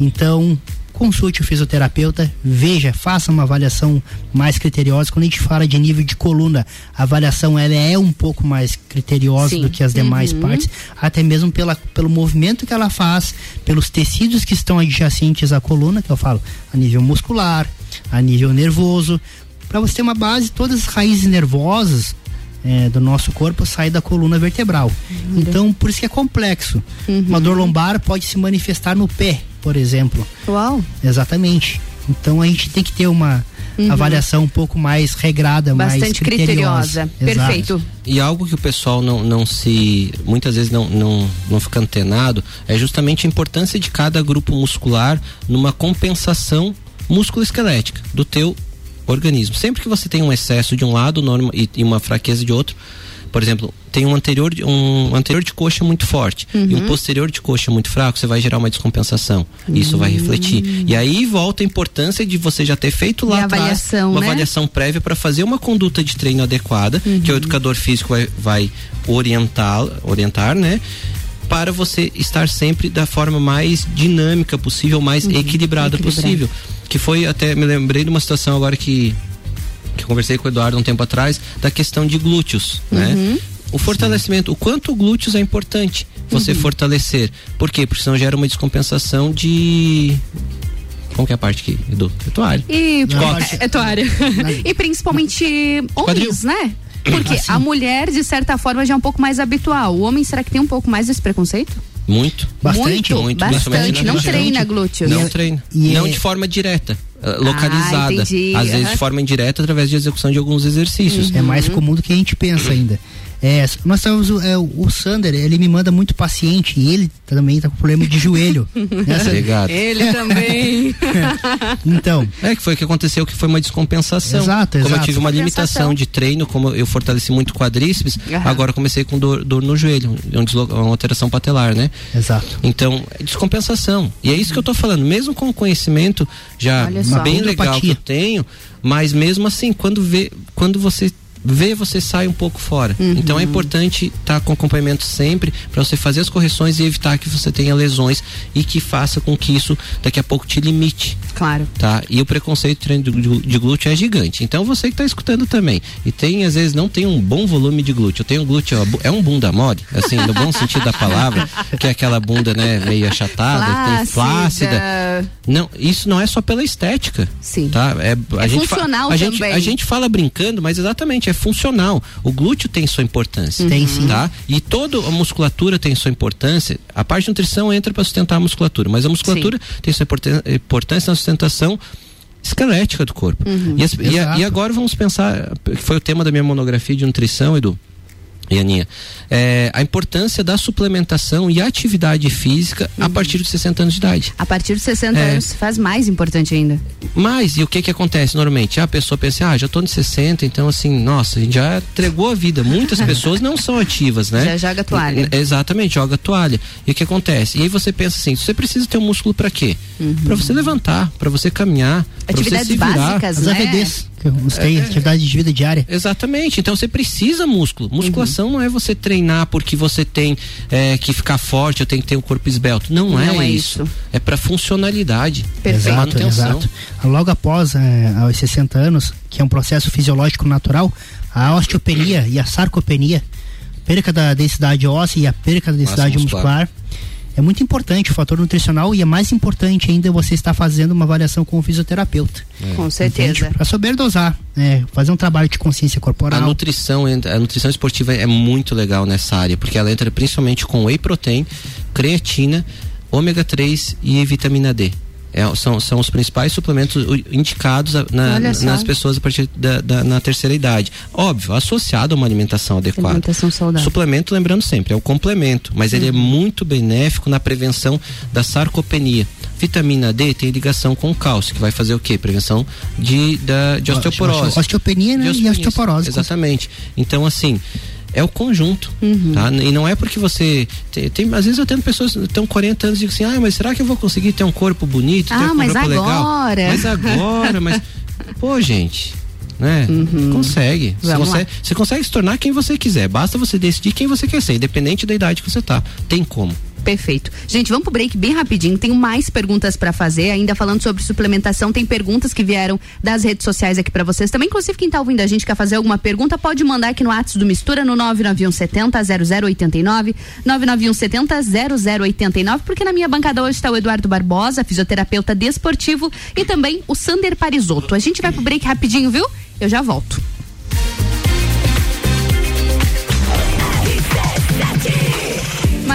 Então, consulte o fisioterapeuta, veja, faça uma avaliação mais criteriosa. Quando a gente fala de nível de coluna, a avaliação ela é um pouco mais criteriosa Sim. do que as demais Uhum. partes, até mesmo pela, pelo movimento que ela faz, pelos tecidos que estão adjacentes à coluna, que eu falo, a nível muscular, a nível nervoso, para você ter uma base, todas as raízes nervosas eh, do nosso corpo saem da coluna vertebral. Então, por isso que é complexo. Uma dor lombar pode se manifestar no pé, por exemplo. Uau. Exatamente. Então a gente tem que ter uma Uhum. avaliação um pouco mais regrada, mais Bastante criteriosa. criteriosa. Exato. Perfeito. E algo que o pessoal não, não se. muitas vezes não, não, não fica antenado é justamente a importância de cada grupo muscular numa compensação musculoesquelética do teu organismo. Sempre que você tem um excesso de um lado norma, e, e uma fraqueza de outro, por exemplo, tem um anterior, de- um anterior de coxa muito forte e um Uhum. posterior de coxa muito fraco, você vai gerar uma descompensação. Isso vai refletir. E aí volta a importância de você já ter feito lá atrás uma né? avaliação prévia para fazer uma conduta de treino adequada, Uhum. que o educador físico vai, vai orientar, orientar, né? Para você estar sempre da forma mais dinâmica possível, mais equilibrada equilibrado. possível. Que foi até, me lembrei de uma situação agora que, que eu conversei com o Eduardo um tempo atrás, da questão de glúteos, né? Uhum. O fortalecimento, o quanto o glúteos é importante você Uhum. fortalecer. Por quê? Porque senão gera uma descompensação de. Como que é a parte aqui, Edu? É tua área. E Cóccix. é tua área. e principalmente homens, né? Porque Assim. a mulher, de certa forma, já é um pouco mais habitual. O homem, será que tem um pouco mais desse preconceito? Muito. Bastante? Muito, principalmente bastante. Não treina glúteos. Não E é- treina. e não é- de forma direta. Eh, Localizada. entendi. Às vezes Aham. de forma indireta através de execução de alguns exercícios. É mais comum do que a gente pensa ainda. É, nós temos o, é, o Sander, ele me manda muito paciente e ele também tá com problema de joelho. Essa- Obrigado. Ele também. Então. É que foi o que aconteceu, que foi uma descompensação. Exato, Como eu exato. tive uma limitação de treino, como eu fortaleci muito quadríceps, Aham. agora eu comecei com dor, dor no joelho, um uma alteração patelar, né? Exato. Então, é descompensação. E é isso que eu tô falando, mesmo com o conhecimento já. Bem legal que eu tenho, mas mesmo assim, quando vê, quando você vê, você sai um pouco fora. Uhum. Então é importante estar com acompanhamento sempre para você fazer as correções e evitar que você tenha lesões e que faça com que isso daqui a pouco te limite. Claro. Tá? E o preconceito de treino de, de- glúteo é gigante. Então você que está escutando também. E tem, às vezes, não tem um bom volume de glúteo. Eu tenho um glúteo, bu- é um bunda mole, assim, no bom sentido da palavra, que é aquela bunda, né, meio achatada, tem flácida. Não, isso não é só pela estética. Sim. Tá? É, a É gente funcional a gente, também. a gente fala brincando, mas exatamente, é funcional. O glúteo tem sua importância. Tem sim. Tá? E toda a musculatura tem sua importância. A parte de nutrição entra para sustentar a musculatura, mas a musculatura tem sua importân- importância na sustentação esquelética do corpo. Uhum. E, as- e a- e agora vamos pensar, que foi o tema da minha monografia de nutrição, Edu. E Aninha, é, a importância da suplementação e atividade física a partir dos 60 anos de idade. A partir de 60 É. anos faz mais importante ainda. Mas, e o que que acontece normalmente? A pessoa pensa, ah, já tô nos 60, então assim, nossa, a gente já entregou a vida. Muitas pessoas não são ativas, né? Já joga toalha. Exatamente, joga toalha. E o que acontece? E aí você pensa assim, você precisa ter um músculo para quê? Pra você levantar, pra você caminhar, Atividades você se virar. básicas, As né? AVDs. Uns tem é, atividade de vida diária. Exatamente. Então você precisa músculo. Musculação uhum. não é você treinar porque você tem é, que ficar forte, eu tenho que ter o um corpo esbelto. Não, não é, é, isso. isso. É para funcionalidade. Perfeito. Manutenção. Exato. Logo após é, aos 60 anos, que é um processo fisiológico natural, a osteopenia e a sarcopenia, perca da densidade óssea e a perca da densidade muscular. muscular é muito importante o fator nutricional e é mais importante ainda você estar fazendo uma avaliação com o fisioterapeuta. É. Com certeza. Para saber dosar, né? fazer um trabalho de consciência corporal. A nutrição, a nutrição esportiva é muito legal nessa área, porque ela entra principalmente com whey protein, creatina, ômega 3 e vitamina D. É, são, são os principais suplementos indicados na, nas pessoas a partir da, da, na terceira idade. Óbvio, associado a uma alimentação adequada. Alimentação saudável. Suplemento, lembrando sempre, é o complemento, mas uhum. ele é uhum. muito benéfico na prevenção da sarcopenia. Vitamina D tem ligação com o cálcio, que vai fazer o quê? Prevenção de, da, de osteoporose. Osteopenia né? e osteoporose. Exatamente. Então, assim, é o conjunto, uhum. tá? E não é porque você tem, tem, às vezes eu tenho pessoas que estão 40 anos e dizem assim, ah, mas será que eu vou conseguir ter um corpo bonito, ah, um mas corpo agora. legal? Mas agora, mas pô, gente, né? Uhum. Consegue. Você consegue, você consegue se tornar quem você quiser. Basta você decidir quem você quer ser, independente da idade que você tá. Tem como. Perfeito. Gente, vamos pro break bem rapidinho. Tenho mais perguntas para fazer. Ainda falando sobre suplementação, tem perguntas que vieram das redes sociais aqui para vocês. Também, inclusive, quem tá ouvindo a gente quer fazer alguma pergunta, pode mandar aqui no WhatsApp do Mistura no 99170 0089, 99170 0089, porque na minha bancada hoje está o Eduardo Barbosa, fisioterapeuta desportivo, e também o Sander Parisotto. A gente vai pro break rapidinho, viu? Eu já volto.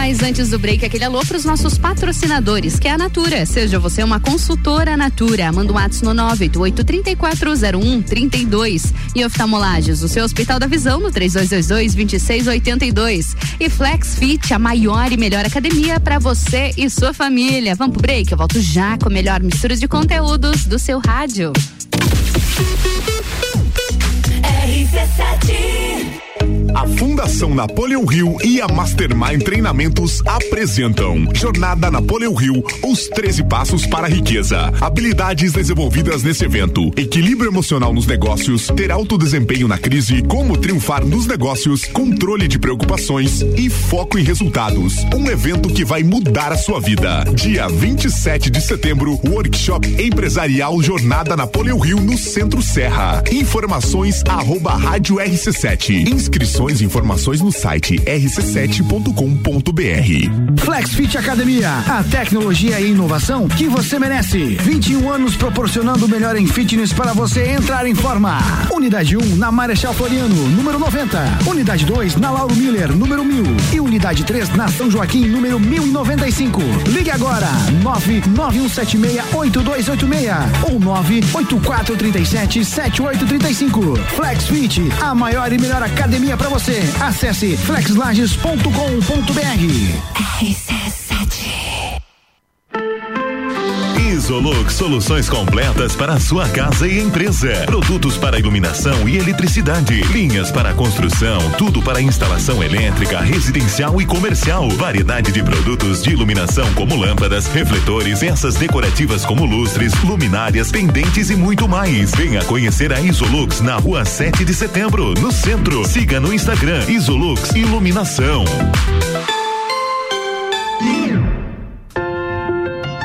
Mas antes do break, aquele alô para os nossos patrocinadores, que é a Natura. Seja você uma consultora Natura. Manda um WhatsApp no 988-3401-32. E oftalmolages, o seu Hospital da Visão, no 3222-2682. E Flex Fit, a maior e melhor academia para você e sua família. Vamos pro break? Eu volto já com a melhor mistura de conteúdos do seu rádio. RC7 a Fundação Napoleão Rio e a Mastermind Treinamentos apresentam Jornada Napoleão Rio, os 13 passos para a riqueza. Habilidades desenvolvidas nesse evento, equilíbrio emocional nos negócios, ter alto desempenho na crise, como triunfar nos negócios, controle de preocupações e foco em resultados. Um evento que vai mudar a sua vida. Dia 27 de setembro, workshop empresarial Jornada Napoleão Rio no Centro Serra. Informações arroba rádio RC7. Inscrições Inscrições e informações no site rc7.com.br. Flexfit Academia, a tecnologia e inovação que você merece. 21 anos proporcionando o melhor em fitness para você entrar em forma. Unidade 1 na Marechal Floriano, número 90. Unidade 2 na Lauro Miller, número 1000. E unidade 3 na São Joaquim, número 1095. Ligue agora, 991768286 ou 984377835. Flexfit, a maior e melhor academia para você você. Acesse flexlages.com.br. Isolux Soluções completas para sua casa e empresa. Produtos para iluminação e eletricidade. Linhas para construção. Tudo para instalação elétrica, residencial e comercial. Variedade de produtos de iluminação como lâmpadas, refletores, peças decorativas como lustres, luminárias, pendentes e muito mais. Venha conhecer a Isolux na rua 7 de setembro, no centro. Siga no Instagram Isolux Iluminação.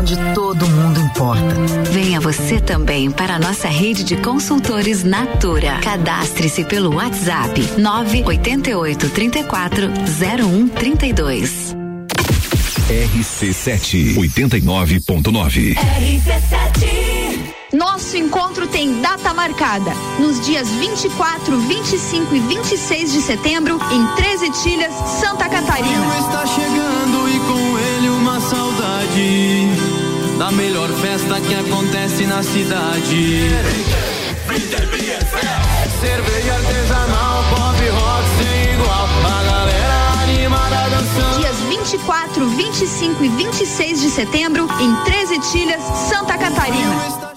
onde todo mundo importa. Venha você também para a nossa rede de consultores Natura. Cadastre-se pelo WhatsApp 988 34 0132. RC7 89.9. RC7 nosso encontro tem data marcada nos dias 24, 25 e 26 de setembro em 13 Tilhas, Santa Catarina. está chegando e com ele uma saudade da melhor festa que acontece na cidade. Cerveja artesanal, pop rock sem igual, a galera animada dançando. Dias 20 24, 25 e 26 de setembro em 13 Tilhas, Santa Catarina.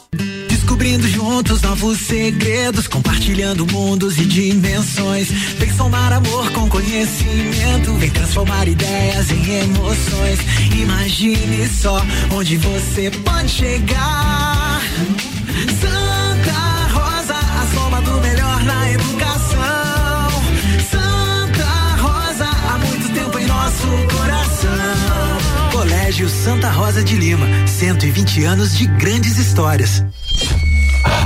Descobrindo juntos novos segredos, compartilhando mundos e dimensões. Vem somar amor com conhecimento, vem transformar ideias em emoções. Imagine só onde você pode chegar. Santa Rosa, a soma do melhor na educação. Santa Rosa, há muito tempo em nosso coração. Colégio Santa Rosa de Lima, 120 anos de grandes histórias.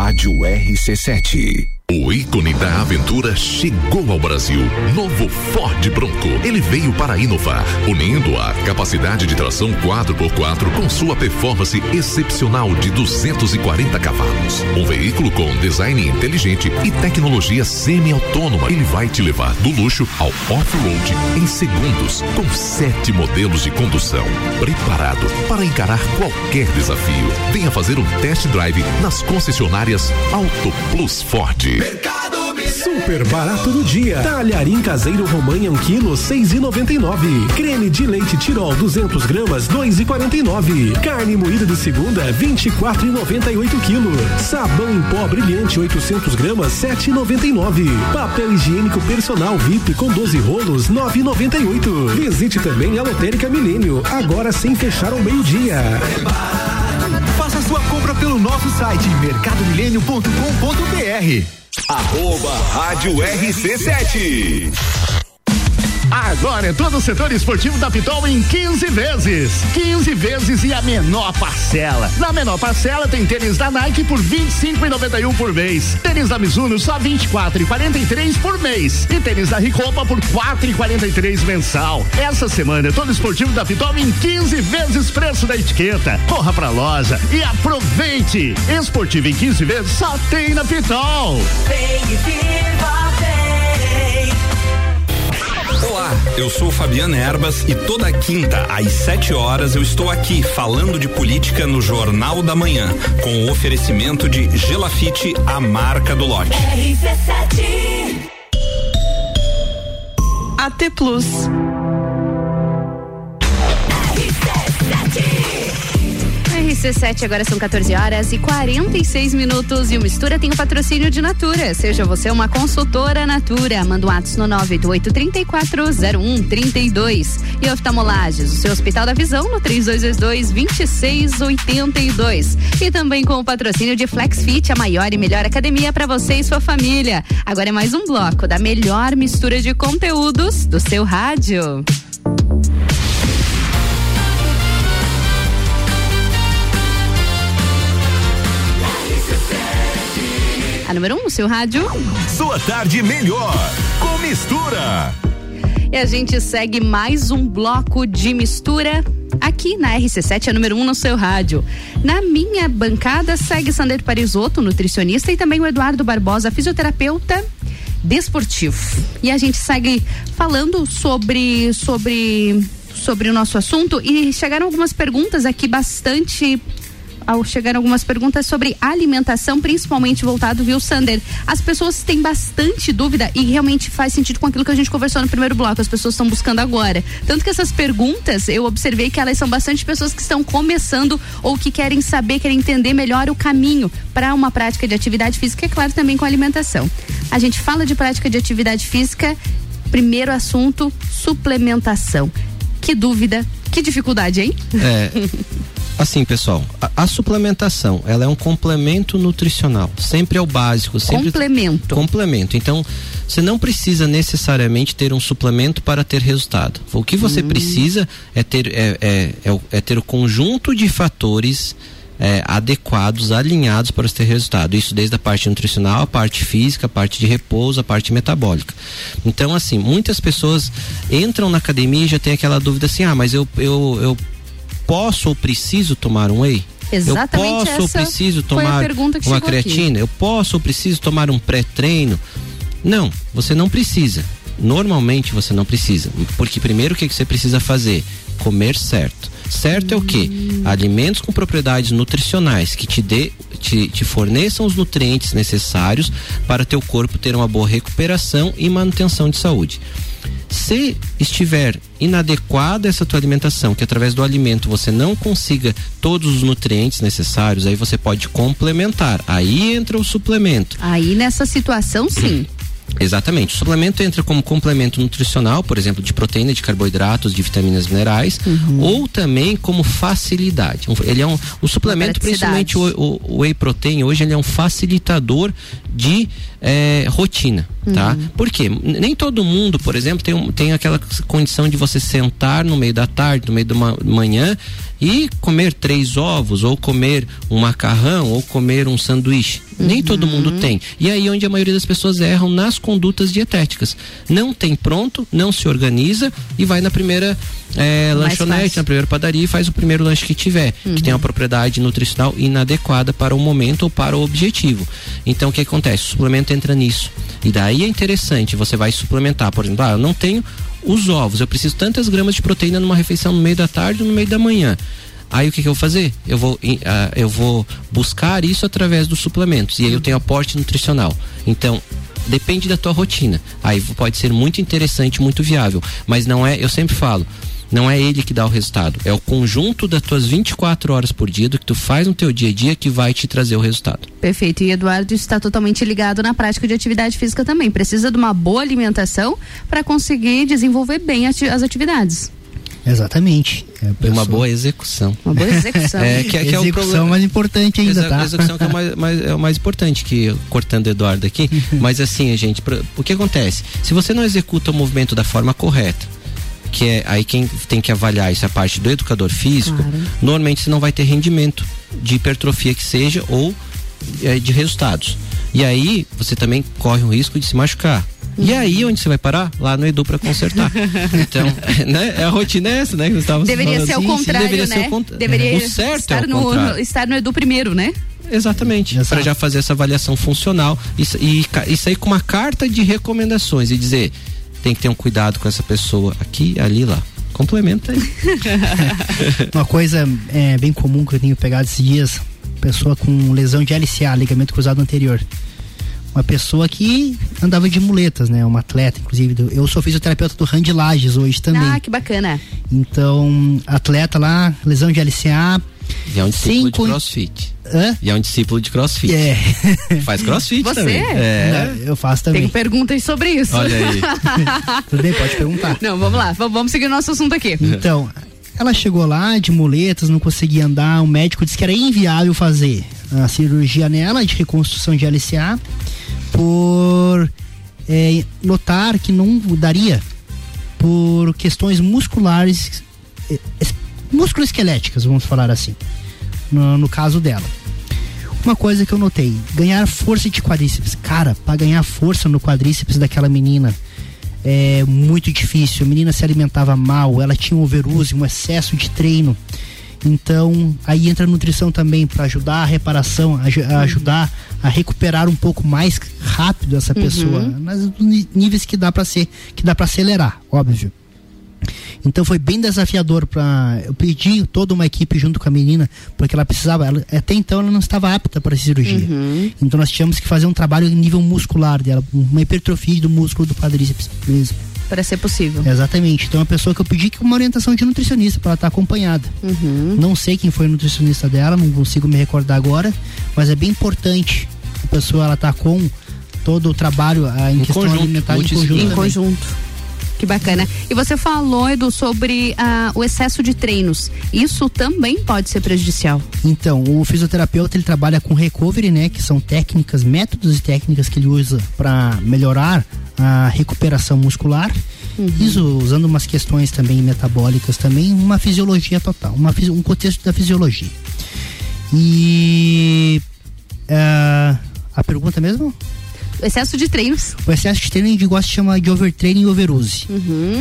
Rádio RC7. O ícone da aventura chegou ao Brasil. Novo Ford Bronco. Ele veio para inovar, unindo a capacidade de tração 4x4 com sua performance excepcional de 240 cavalos. Um veículo com design inteligente e tecnologia semi-autônoma. Ele vai te levar do luxo ao off-road em segundos, com sete modelos de condução. Preparado para encarar qualquer desafio. Venha fazer um test drive nas concessionárias Auto Plus Ford. Super barato do dia. Talharim caseiro romanha 1 kg, 6,99. Creme de leite Tirol 200 gramas, 2,49. Carne moída de segunda, 24,98 kg. Sabão em pó brilhante 800 gramas, 7,99. Papel higiênico personal VIP com 12 rolos, 9,98. Visite também a Lotérica Milênio, agora sem fechar ao meio-dia. Faça sua compra pelo nosso site mercadomilênio.com.br. Arroba Rádio RC7. Agora é todo o setor esportivo da Pitol em 15 vezes. 15 vezes e a menor parcela. Na menor parcela tem tênis da Nike por 25,91 por mês. Tênis da Mizuno só 24,43 por mês. E tênis da Ricopa por 4,43 mensal. Essa semana é todo esportivo da Pitol em 15 vezes preço da etiqueta. Corra pra loja e aproveite. Esportivo em 15 vezes só tem na Pitol. Vem e viva, vem. Olá, eu sou Fabiana Erbas e toda quinta às 7 horas eu estou aqui falando de política no Jornal da Manhã, com o oferecimento de Gelafite, a marca do lote. AT Plus. RC7, agora são 14 horas e 46 minutos. E o Mistura tem o patrocínio de Natura. Seja você uma consultora Natura. Manda um ato no 988-340132. E oftalmolages, o seu Hospital da Visão no 3222-2682. E também com o patrocínio de FlexFit, a maior e melhor academia para você e sua família. Agora é mais um bloco da melhor mistura de conteúdos do seu rádio. A número 1, um, seu rádio. Sua tarde melhor com mistura. E a gente segue mais um bloco de mistura aqui na RC7, a número 1 um no seu rádio. Na minha bancada segue Sander Parisotto, nutricionista, e também o Eduardo Barbosa, fisioterapeuta desportivo. E a gente segue falando sobre sobre sobre o nosso assunto e chegaram algumas perguntas aqui bastante ao chegar algumas perguntas sobre alimentação, principalmente voltado, viu, Sander? As pessoas têm bastante dúvida e realmente faz sentido com aquilo que a gente conversou no primeiro bloco, as pessoas estão buscando agora. Tanto que essas perguntas, eu observei que elas são bastante pessoas que estão começando ou que querem saber, querem entender melhor o caminho para uma prática de atividade física, é claro, também com alimentação. A gente fala de prática de atividade física, primeiro assunto, suplementação. Que dúvida, que dificuldade, hein? É. Assim, pessoal, a, a, suplementação, ela é um complemento nutricional. Sempre é o básico. Sempre complemento. Complemento. Então, você não precisa necessariamente ter um suplemento para ter resultado. O que você hum. precisa é ter, é, é, é, é, ter o conjunto de fatores é, adequados, alinhados para ter resultado. Isso desde a parte nutricional, a parte física, a parte de repouso, a parte metabólica. Então, assim, muitas pessoas entram na academia e já tem aquela dúvida assim: ah, mas eu, eu, eu posso ou preciso tomar um whey? Exatamente eu posso ou preciso tomar uma creatina? Aqui. Eu posso ou preciso tomar um pré-treino? Não, você não precisa. Normalmente você não precisa. Porque primeiro o que, que você precisa fazer? Comer certo. Certo é o que? Hum. Alimentos com propriedades nutricionais que te dê, te, te forneçam os nutrientes necessários para teu corpo ter uma boa recuperação e manutenção de saúde. Se estiver inadequada essa tua alimentação, que através do alimento você não consiga todos os nutrientes necessários, aí você pode complementar. Aí entra o suplemento. Aí nessa situação, sim. Exatamente. O suplemento entra como complemento nutricional, por exemplo, de proteína, de carboidratos, de vitaminas minerais, Uhum. ou também como facilidade. Ele é um, o suplemento, principalmente o, o, o whey protein, hoje ele é um facilitador de eh, rotina, tá? Uhum. Por quê? N- Nem todo mundo, por exemplo, tem, tem aquela condição de você sentar no meio da tarde, no meio da ma- manhã e comer três ovos, ou comer um macarrão, ou comer um sanduíche. Nem todo mundo tem. E aí é onde a maioria das pessoas erram nas condutas dietéticas. Não tem pronto, não se organiza e vai na primeira Mais lanchonete, fácil. na primeira padaria e faz o primeiro lanche que tiver, que tem uma propriedade nutricional inadequada para o momento ou para o objetivo. Então o que acontece? O suplemento entra nisso. E daí é interessante, você vai suplementar, por exemplo, ah, eu não tenho os ovos, eu preciso tantas gramas de proteína numa refeição no meio da tarde ou no meio da manhã. Aí o que, que eu vou fazer? Eu vou, ah, eu vou buscar isso através dos suplementos. E aí eu tenho aporte nutricional. Então, depende da tua rotina. Aí pode ser muito interessante, muito viável. Mas não é, eu sempre falo, não é ele que dá o resultado. É o conjunto das tuas 24 horas por dia, do que tu faz no teu dia a dia, que vai te trazer o resultado. Perfeito. E Eduardo está totalmente ligado na prática de atividade física também. Precisa de uma boa alimentação para conseguir desenvolver bem as atividades. Exatamente. É, uma boa execução. Uma boa execução. É, que, é- que é o execução problema. mais importante ainda, Exa- tá? Execução que é o mais, mais- é o mais importante, que cortando o Eduardo aqui. mas assim, gente, pra- o que acontece? Se você não executa o movimento da forma correta, que é aí quem tem que avaliar isso é parte do educador físico, normalmente você não vai ter rendimento de hipertrofia que seja ou eh, de resultados. E aí você também corre o risco de se machucar. E aí, onde você vai parar? Lá no Edu para consertar. Então, né? A rotina é essa, né? Que Deveria falando. ser o Sim, sim, contrário, deveria né? Ser o, cont- Deveria o certo estar, é o no, contrário. no- estar no Edu primeiro, né? Exatamente. Para já fazer essa avaliação funcional e, e, e sair com uma carta de recomendações e dizer tem que ter um cuidado com essa pessoa aqui, ali, lá. Complementa aí. Uma coisa é, bem comum que eu tenho pegado esses dias, pessoa com lesão de LCA, ligamento cruzado anterior. Uma pessoa que andava de muletas, né? Uma atleta, inclusive. do- Eu sou fisioterapeuta do Randy Lages hoje também. Ah, que bacana. Então, atleta lá, lesão de LCA. E é um discípulo Cinco- de crossfit. Hã? E é um discípulo de crossfit. É. Faz crossfit Você? também. É. Não, eu faço também. Tenho perguntas sobre isso. Olha aí. Tudo bem, pode perguntar. Não, vamos lá, vamos seguir o nosso assunto aqui. Então, ela chegou lá de muletas, não conseguia andar. O médico disse que era inviável fazer a cirurgia nela de reconstrução de LCA por eh, notar que não daria por questões musculares, es- musculoesqueléticas, vamos falar assim, no, no caso dela. Uma coisa que eu notei, ganhar força de quadríceps. Cara, para ganhar força no quadríceps daquela menina é muito difícil. A menina se alimentava mal, ela tinha um overuse, um excesso de treino. Então, aí entra a nutrição também para ajudar a reparação, aju- a ajudar a recuperar um pouco mais rápido essa Uhum. pessoa, nas ni- níveis que dá para ser, que dá para acelerar, óbvio. Então foi bem desafiador para eu pedi toda uma equipe junto com a menina, porque ela precisava, ela- até então ela não estava apta para a cirurgia. Uhum. Então nós tínhamos que fazer um trabalho em nível muscular dela, uma hipertrofia do músculo do quadríceps mesmo. Para ser possível. Exatamente. Então é uma pessoa que eu pedi que uma orientação de nutricionista para ela estar acompanhada. Uhum. Não sei quem foi o nutricionista dela, não consigo me recordar agora, mas é bem importante a pessoa ela tá com todo o trabalho a, em, Em questão conjunto, alimentar em conjunto. Em também. conjunto. Que bacana. E você falou, Edu, sobre ah, o excesso de treinos. Isso também pode ser prejudicial. Então, o fisioterapeuta ele trabalha com recovery, né, que são técnicas, métodos e técnicas que ele usa para melhorar a recuperação muscular. Isso usando umas questões também metabólicas também, uma fisiologia total, uma, um contexto da fisiologia. E ah, a pergunta mesmo? Excesso de treinos. O excesso de treino a gente gosta de chamar de overtraining e overuse.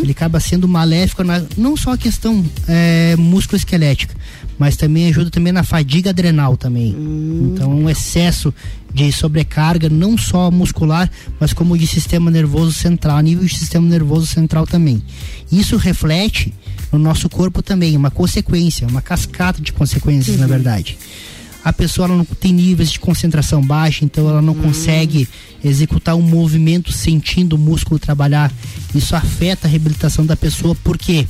Ele acaba sendo maléfico na, não só a questão é, musculoesquelética, mas também ajuda também na fadiga adrenal também. Então um excesso de sobrecarga não só muscular, mas como de sistema nervoso central, a nível de sistema nervoso central também. Isso reflete no nosso corpo também, uma consequência, uma cascata de consequências, na verdade. A pessoa não tem níveis de concentração baixa, então ela não hum. consegue executar um movimento sentindo o músculo trabalhar. Isso afeta a reabilitação da pessoa, por quê?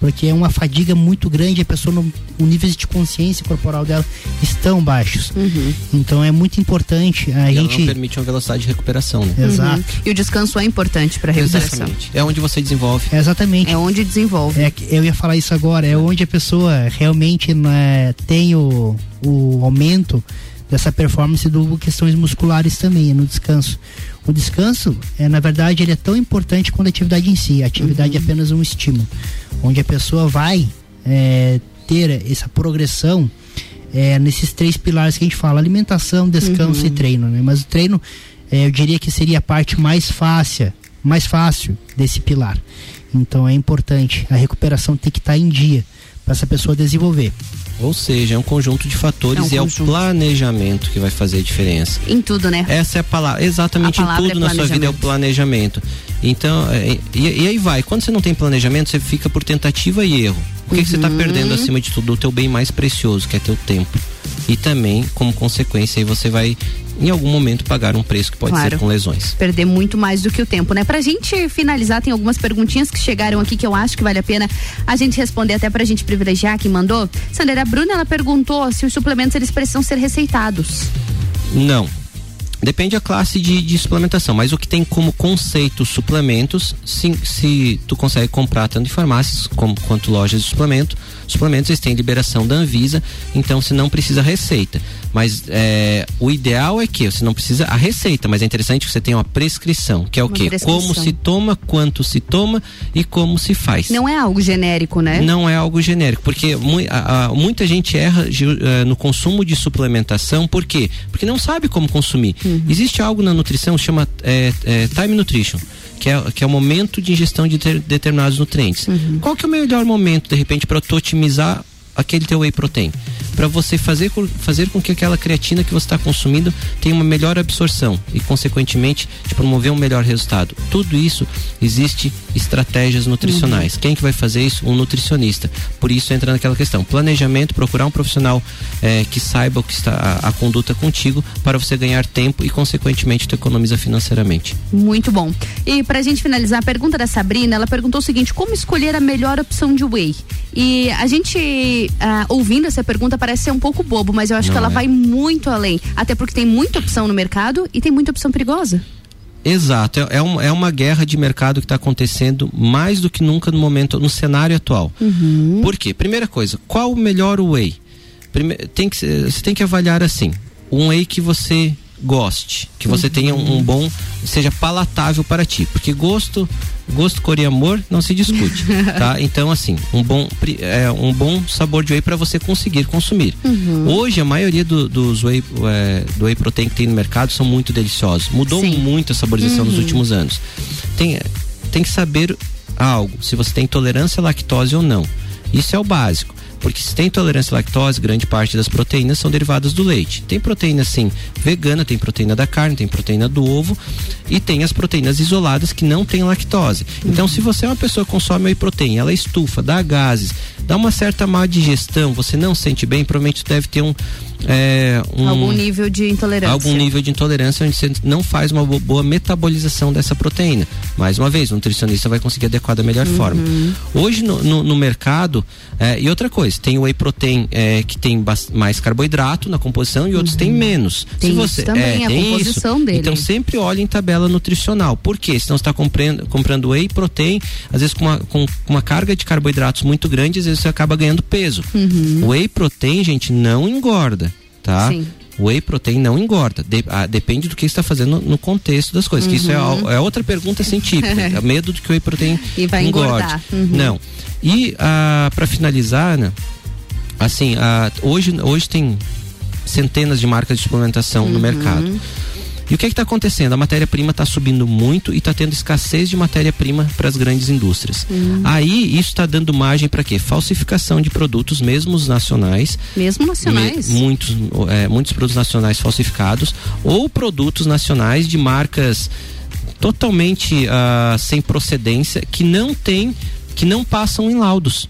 Porque é uma fadiga muito grande, a pessoa, não, o nível de consciência corporal dela estão baixos. Uhum. Então é muito importante a e gente. não permite uma velocidade de recuperação, né? Exato. Uhum. E o descanso é importante para a recuperação. Exatamente. É onde você desenvolve. É exatamente. É onde desenvolve. É, eu ia falar isso agora, é onde a pessoa realmente né, tem o, o aumento dessa performance do questões musculares também, é no descanso. O descanso, é, na verdade, ele é tão importante quanto a atividade em si. A atividade uhum. é apenas um estímulo, onde a pessoa vai é, ter essa progressão é, nesses três pilares que a gente fala: alimentação, descanso uhum. e treino. Né? Mas o treino, é, eu diria que seria a parte mais fácil, mais fácil desse pilar. Então é importante. A recuperação tem que estar tá em dia para essa pessoa desenvolver. Ou seja, é um conjunto de fatores é um e conjunto. é o planejamento que vai fazer a diferença. Em tudo, né? Essa é a palavra. Exatamente, a palavra em tudo é na sua vida é o planejamento. Então, é, e, e, aí vai. Quando você não tem planejamento, você fica por tentativa e erro. O que, uhum. que você está perdendo acima de tudo? O teu bem mais precioso, que é teu tempo. E também, como consequência, aí você vai em algum momento pagar um preço que pode claro. ser com lesões. Perder muito mais do que o tempo, né? Pra gente finalizar, tem algumas perguntinhas que chegaram aqui que eu acho que vale a pena a gente responder até pra gente privilegiar que mandou. Sandra, a Bruna, ela perguntou se os suplementos eles precisam ser receitados. Não, Depende da classe de, de, suplementação, mas o que tem como conceito suplementos, se, se tu consegue comprar tanto em farmácias como, quanto lojas de suplemento, suplementos eles têm liberação da Anvisa, então você não precisa receita. Mas é, o ideal é que você não precisa a receita, mas é interessante que você tenha uma prescrição, que é o uma quê? Como se toma, quanto se toma e como se faz. Não é algo genérico, né? Não é algo genérico, porque mu a, a, muita gente erra uh, no consumo de suplementação, por quê? Porque não sabe como consumir. Uhum. Existe algo na nutrição que chama é, é, time nutrition que é, que é o momento de ingestão de ter, determinados nutrientes. Uhum. Qual que é o melhor momento, de repente, para tu otimizar aquele teu whey protein? Para você fazer, fazer com que aquela creatina que você está consumindo tenha uma melhor absorção e, consequentemente, te promover um melhor resultado. Tudo isso existe estratégias nutricionais. Uhum. Quem que vai fazer isso? Um nutricionista. Por isso entra naquela questão. Planejamento, procurar um profissional é, que saiba o que está a, a, conduta contigo para você ganhar tempo e, consequentemente, tu economiza financeiramente. Muito bom. E para a gente finalizar, a pergunta da Sabrina, ela perguntou o seguinte: como escolher a melhor opção de whey? E a gente, ah, ouvindo essa pergunta, parece ser um pouco bobo, mas eu acho Não que ela é. vai muito além. Até porque tem muita opção no mercado e tem muita opção perigosa. Exato, é, é, um, é uma guerra de mercado que está acontecendo mais do que nunca no momento, no cenário atual. Uhum. Por quê? Primeira coisa, qual o melhor whey? Primeiro, tem que, você tem que avaliar assim, um whey que você goste, que você uhum. tenha um, um, bom, seja palatável para ti, porque gosto, gosto, cor e amor não se discute, tá? Então assim, um bom, é, um bom sabor de whey para você conseguir consumir. Uhum. Hoje a maioria do, dos whey, é, do whey protein que tem no mercado são muito deliciosos, mudou Sim. muito a saborização uhum. nos últimos anos. Tem, tem que saber algo, se você tem intolerância à lactose ou não. Isso é o básico. Porque se tem intolerância à lactose, grande parte das proteínas são derivadas do leite. Tem proteína sim vegana, tem proteína da carne, tem proteína do ovo e tem as proteínas isoladas que não têm lactose. Então, se você é uma pessoa que consome whey protein, ela estufa, dá gases, dá uma certa má digestão, você não sente bem, provavelmente deve ter um, é, um, algum nível de intolerância. Algum nível de intolerância onde você não faz uma boa metabolização dessa proteína. Mais uma vez, o nutricionista vai conseguir adequar da melhor uhum. forma. Hoje no, no, no mercado, é, e outra coisa, tem o whey protein é, que tem mais carboidrato na composição e outros uhum. têm menos. Tem Se você, também, é, a composição isso. dele. Então sempre olhe em tabela nutricional. Por quê? Senão você está comprando, comprando whey protein, às vezes com uma, com uma carga de carboidratos muito grande, às vezes você acaba ganhando peso. Uhum. Whey protein, gente, não engorda tá? Sim. Whey protein não engorda. De, a, depende do que está fazendo no, contexto das coisas. Uhum. Isso é, uhum. é, outra pergunta científica. é medo do que o whey protein e vai engorde. Uhum. Não. E ah, para finalizar, né? Assim, ah, hoje, hoje tem centenas de marcas de suplementação no uhum. mercado. E o que é está acontecendo? A matéria-prima está subindo muito e está tendo escassez de matéria-prima para as grandes indústrias. Hum. Aí isso está dando margem para quê? Falsificação de produtos, mesmo os nacionais. Mesmo nacionais? Me, muitos, é, muitos produtos nacionais falsificados ou produtos nacionais de marcas totalmente uh, sem procedência que não tem, que não passam em laudos.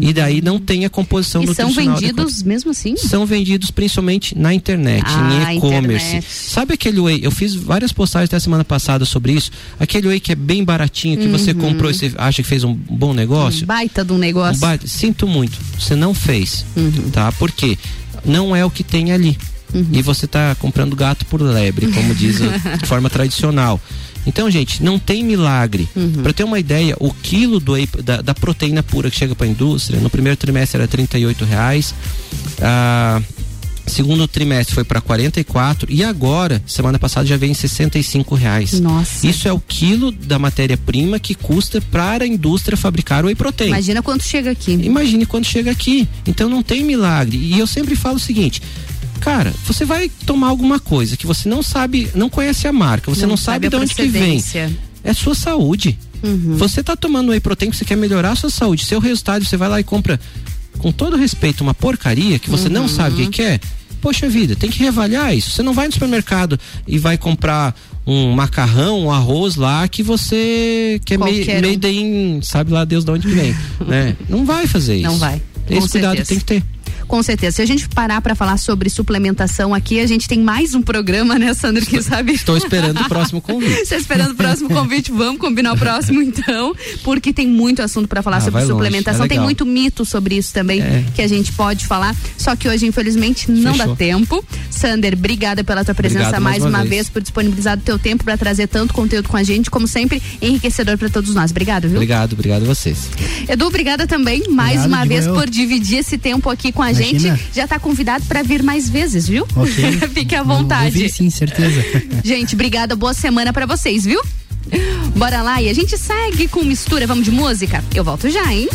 E daí não tem a composição E são nutricional vendidos adequada. mesmo assim? São vendidos principalmente na internet, Ah, em e-commerce. Sabe aquele whey? Eu fiz várias postagens até semana passada sobre isso. Aquele whey que é bem baratinho, que você Uhum. comprou e você acha que fez um bom negócio. Um baita de um negócio. Um baita- Sinto muito, você não fez, Uhum. tá? Porque não é o que tem ali. E você tá comprando gato por lebre, como diz de forma tradicional. Então, gente, não tem milagre. Uhum. Para ter uma ideia, o quilo do da, da proteína pura que chega para a indústria, no primeiro trimestre era 38 reais. Ah, segundo trimestre foi para 44 e agora, semana passada já veio em 65 reais. Nossa. Isso é o quilo da matéria-prima que custa para a indústria fabricar o whey protein. Imagina quanto chega aqui. Imagine quando chega aqui. Então não tem milagre. E eu sempre falo o seguinte. Cara, você vai tomar alguma coisa que você não sabe, não conhece a marca, você não, sabe, a de onde que vem. É sua saúde. Uhum. Você tá tomando whey protein porque você quer melhorar a sua saúde. Seu resultado, você vai lá e compra, com todo respeito, uma porcaria que você não Uhum. sabe o que que é. Poxa vida, tem que reavaliar isso. Você não vai no supermercado e vai comprar um macarrão, um arroz lá que você que é made, Qualquer um. made in, sabe lá Deus de onde que vem, né? Não vai fazer isso. Não vai. Esse Com cuidado certeza. tem que ter. Com certeza. Se a gente parar para falar sobre suplementação aqui, a gente tem mais um programa, né, Sandro? Quem sabe? Estou esperando o próximo convite. Você esperando o próximo convite? Vamos combinar o próximo então, porque tem muito assunto para falar Ah, sobre suplementação. é tem legal. muito mito sobre isso também É. que a gente pode falar. Só que hoje, infelizmente, não Fechou. dá tempo. Sander, obrigada pela tua presença Obrigado mais mais uma uma vez. vez. por disponibilizar o teu tempo para trazer tanto conteúdo com a gente, como sempre, enriquecedor para todos nós. Obrigado, viu? Obrigado, obrigado a vocês. Edu, obrigada também mais Obrigado, uma vez eu. por dividir esse tempo aqui com a Imagina. gente. Já tá convidado para vir mais vezes, viu? Ok. Fique à Vou vontade. vir sim, certeza. Gente, obrigada, boa semana pra vocês, viu? Bora lá e a gente segue com mistura, vamos de música? Eu volto já, hein?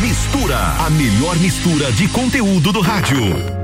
Mistura, a melhor mistura de conteúdo do rádio.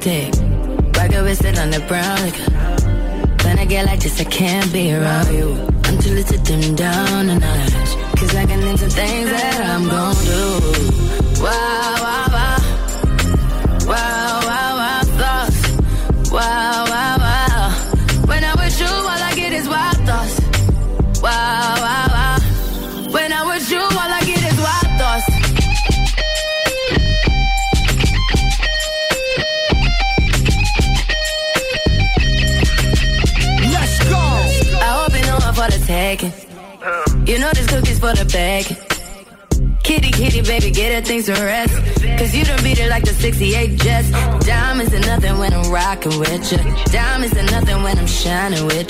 day.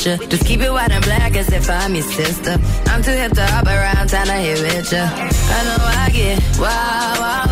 Just keep it white and black as if I'm your sister. I'm too hip to hop around, time to hit with ya. I know I get wow. Wow,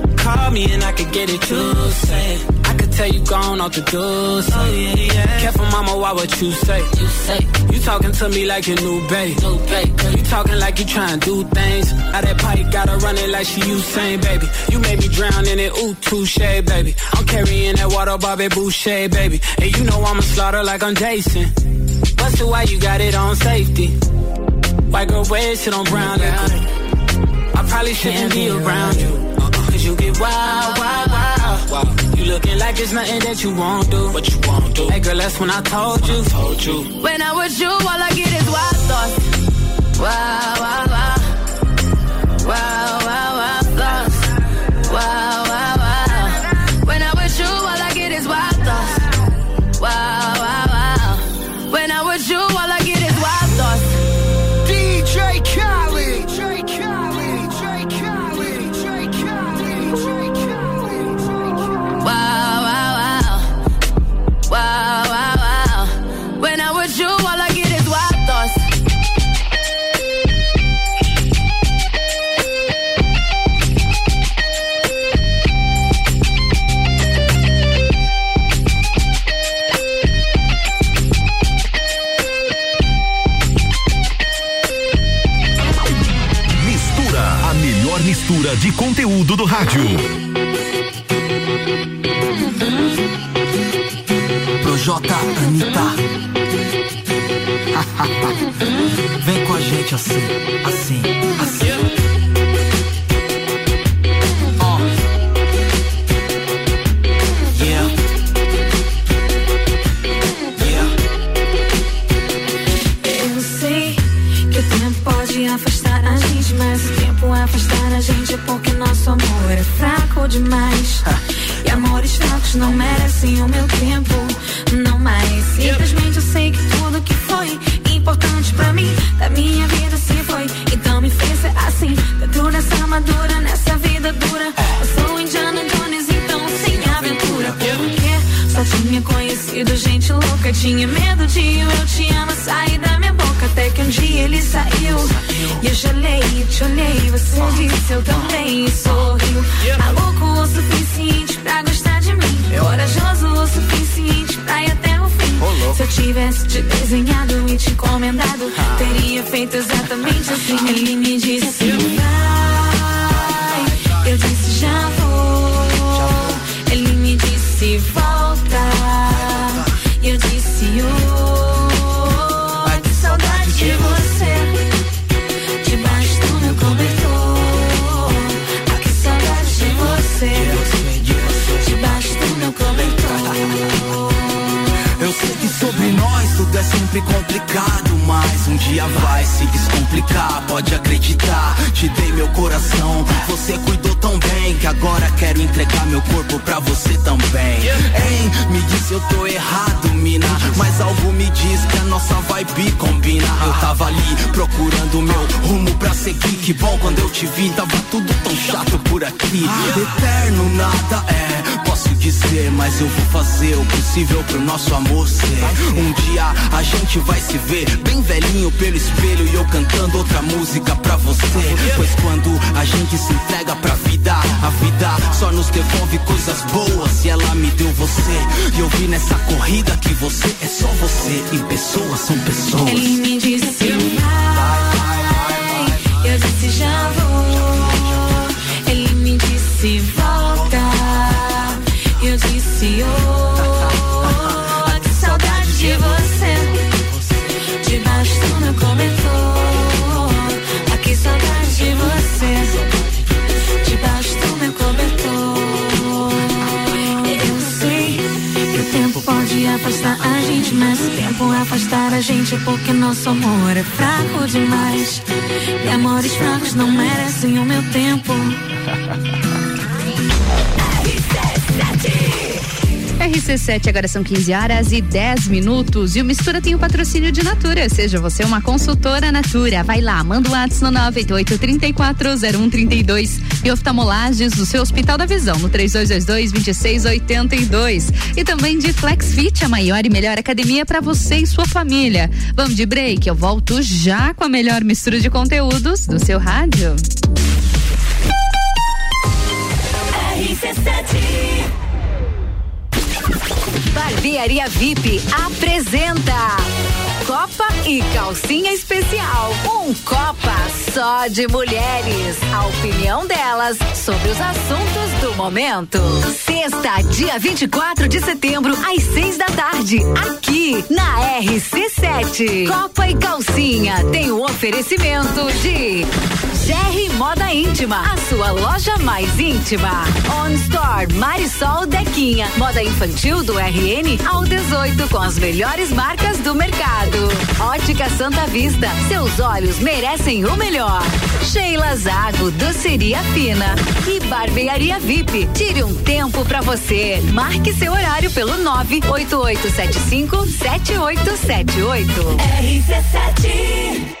Call me and I could get it, you say. I could tell you gone off the door. Oh, yeah, yeah. Careful, mama, why what you say? You say you talking to me like your new babe. New babe. You talking like you trying to do things. Now that pipe gotta run it like she Usain, baby. You made me drown in it, ooh, touche, baby. I'm carrying that water, Bobby Boucher, baby. And you know I'ma slaughter like I'm Jason. The why you got it on safety? White girl, wear shit on brown liquor. I probably shouldn't be around you. Get wild, wild, wild. You looking like it's nothing that you won't do. What you won't do. Hey girl, that's when I told you. told you. When I'm with you, all I get is wild thoughts. Wow, wow, wow. Wow, wow, wow, thoughts. Wow, wow, wow. De conteúdo do rádio. Projota Anitta. Vem com a gente assim, assim, assim. Não merecem o meu tempo, não mais. Simplesmente eu sei que tudo que foi importante pra mim, da minha vida se foi. Então me fez ser assim, dentro dessa armadura, nessa vida dura. Eu sou Indiana Jones, então sem aventura. Porque só tinha conhecido gente louca, tinha medo de eu te amo sair da minha boca. Até que um dia ele saiu. E eu gelei, te olhei, você disse eu também e sorriu. Maluco o suficiente Se eu tivesse te desenhado e te encomendado, teria feito exatamente assim. Ele me disse vai, eu disse já vou. É sempre complicado, mas um dia vai se descomplicar, pode acreditar. Te dei meu coração, você cuidou tão bem que agora quero entregar meu corpo pra você também. Hein, me disse eu tô errado, mina, mas algo me diz que a nossa vibe combina. Eu tava ali procurando meu rumo pra seguir. Que bom quando eu te vi, tava tudo tão chato por aqui. Eterno nada é, mas eu vou fazer o possível pro nosso amor ser. Um dia a gente vai se ver bem velhinho pelo espelho e eu cantando outra música pra você. Pois quando a gente se entrega pra vida, a vida só nos devolve coisas boas e ela me deu você. E eu vi nessa corrida que você é só você e pessoas são pessoas. Ele me disse vai, eu disse já vou. Tempo afastar a gente porque nosso amor é fraco demais. E amores fracos não merecem o meu tempo. RC7, agora são 15 horas e 10 minutos. E o Mistura tem o patrocínio de Natura. Seja você uma consultora Natura. Vai lá, manda o WhatsApp no 988 340132 e oftalmolages do seu Hospital da Visão no 3222 2682. E também de FlexFit, a maior e melhor academia para você e sua família. Vamos de break, eu volto já com a melhor mistura de conteúdos do seu rádio. Barbearia VIP apresenta Copa e Calcinha Especial. Um Copa só de mulheres. A opinião delas sobre os assuntos do momento. Sexta, dia 24 de setembro, às seis da tarde, aqui na RC7. Copa e Calcinha tem o oferecimento de GR Moda Íntima, a sua loja mais íntima. On Store Marisol Dequinha, moda infantil do RN ao 18 com as melhores marcas do mercado. Ótica Santa Vista, seus olhos merecem o melhor. Sheila Zago, doceria fina e barbearia VIP. Tire um tempo pra você. Marque seu horário pelo 98875 7878. RC7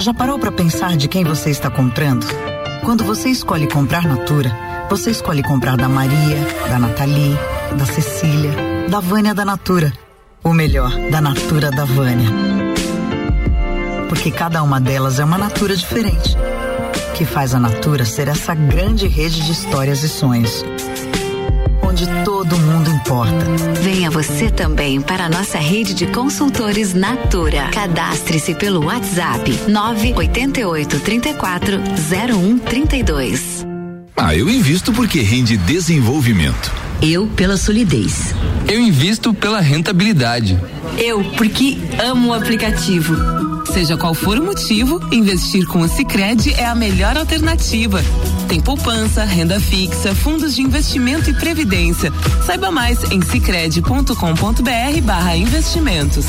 Já parou para pensar de quem você está comprando? Quando você escolhe comprar Natura, você escolhe comprar da Maria, da Nathalie, da Cecília, da Vânia da Natura. Ou melhor, da Natura da Vânia. Porque cada uma delas é uma Natura diferente. Que faz a Natura ser essa grande rede de histórias e sonhos. Onde todo mundo importa. Venha você também para a nossa rede de consultores Natura. Cadastre-se pelo WhatsApp 988 34 0132. Ah, eu invisto porque rende desenvolvimento. Eu pela solidez. Eu invisto pela rentabilidade. Eu porque amo o aplicativo. Seja qual for o motivo, investir com o Sicredi é a melhor alternativa. Tem poupança, renda fixa, fundos de investimento e previdência. Saiba mais em sicredi.com.br barra investimentos.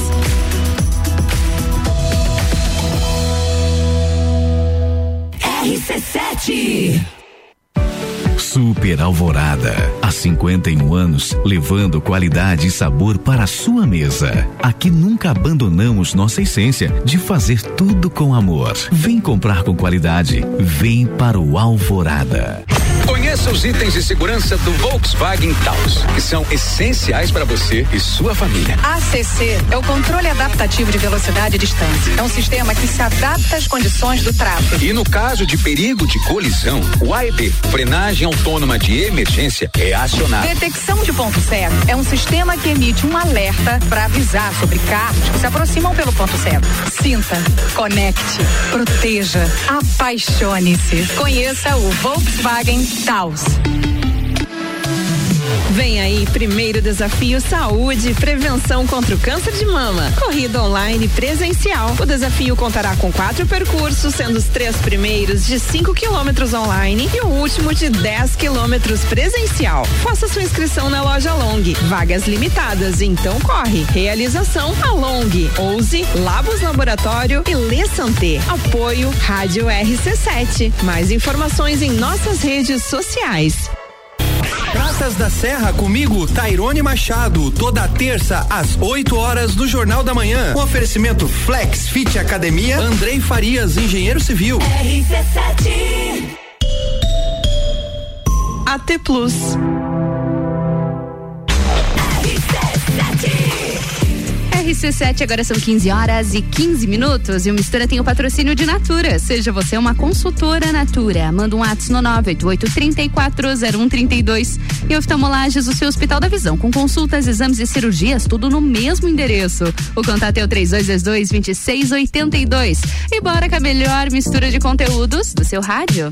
RC7 Super Alvorada. Há 51 anos, levando qualidade e sabor para a sua mesa. Aqui nunca abandonamos nossa essência de fazer tudo com amor. Vem comprar com qualidade. Vem para o Alvorada. Conheça os itens de segurança do Volkswagen Taos, que são essenciais para você e sua família. ACC é o controle adaptativo de velocidade e distância. É um sistema que se adapta às condições do tráfego. E no caso de perigo de colisão, o AEB, frenagem autônoma de emergência, é acionado. Detecção de ponto cego é um sistema que emite um alerta para avisar sobre carros que se aproximam pelo ponto cego. Sinta, conecte, proteja, apaixone-se. Conheça o Volkswagen Taos graus. Vem aí, primeiro desafio Saúde e Prevenção contra o Câncer de Mama. Corrida online presencial. O desafio contará com quatro percursos, sendo os três primeiros de 5 quilômetros online e o último de 10 quilômetros presencial. Faça sua inscrição na loja Long. Vagas limitadas, então corre. Realização a Long, Ouse, Labos Laboratório e Lê Santé. Apoio Rádio RC7. Mais informações em nossas redes sociais. Praças da Serra comigo, Tairone Machado, toda terça às 8 horas do Jornal da Manhã. Com oferecimento Flex Fit Academia, Andrei Farias, engenheiro civil. RC7 AT Plus. RC7, agora são 15 horas e 15 minutos e o Mistura tem o patrocínio de Natura. Seja você uma consultora Natura. Manda um ato no 988-340132. E oftalmolages, o seu Hospital da Visão, com consultas, exames e cirurgias, tudo no mesmo endereço. O contato é o 3222-2682. E bora com a melhor mistura de conteúdos do seu rádio.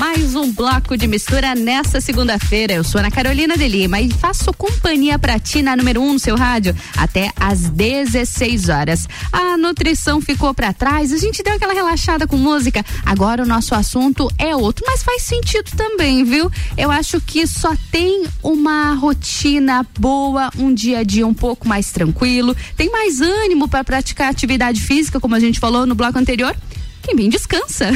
Mais um bloco de mistura nessa segunda-feira. Eu sou Ana Carolina de Lima e faço companhia pra ti na número 1 um no seu rádio até às 16 horas. A nutrição ficou para trás, a gente deu aquela relaxada com música. Agora o nosso assunto é outro, mas faz sentido também, viu? Eu acho que só tem uma rotina boa, um dia a dia um pouco mais tranquilo, tem mais ânimo para praticar atividade física, como a gente falou no bloco anterior quem bem descansa.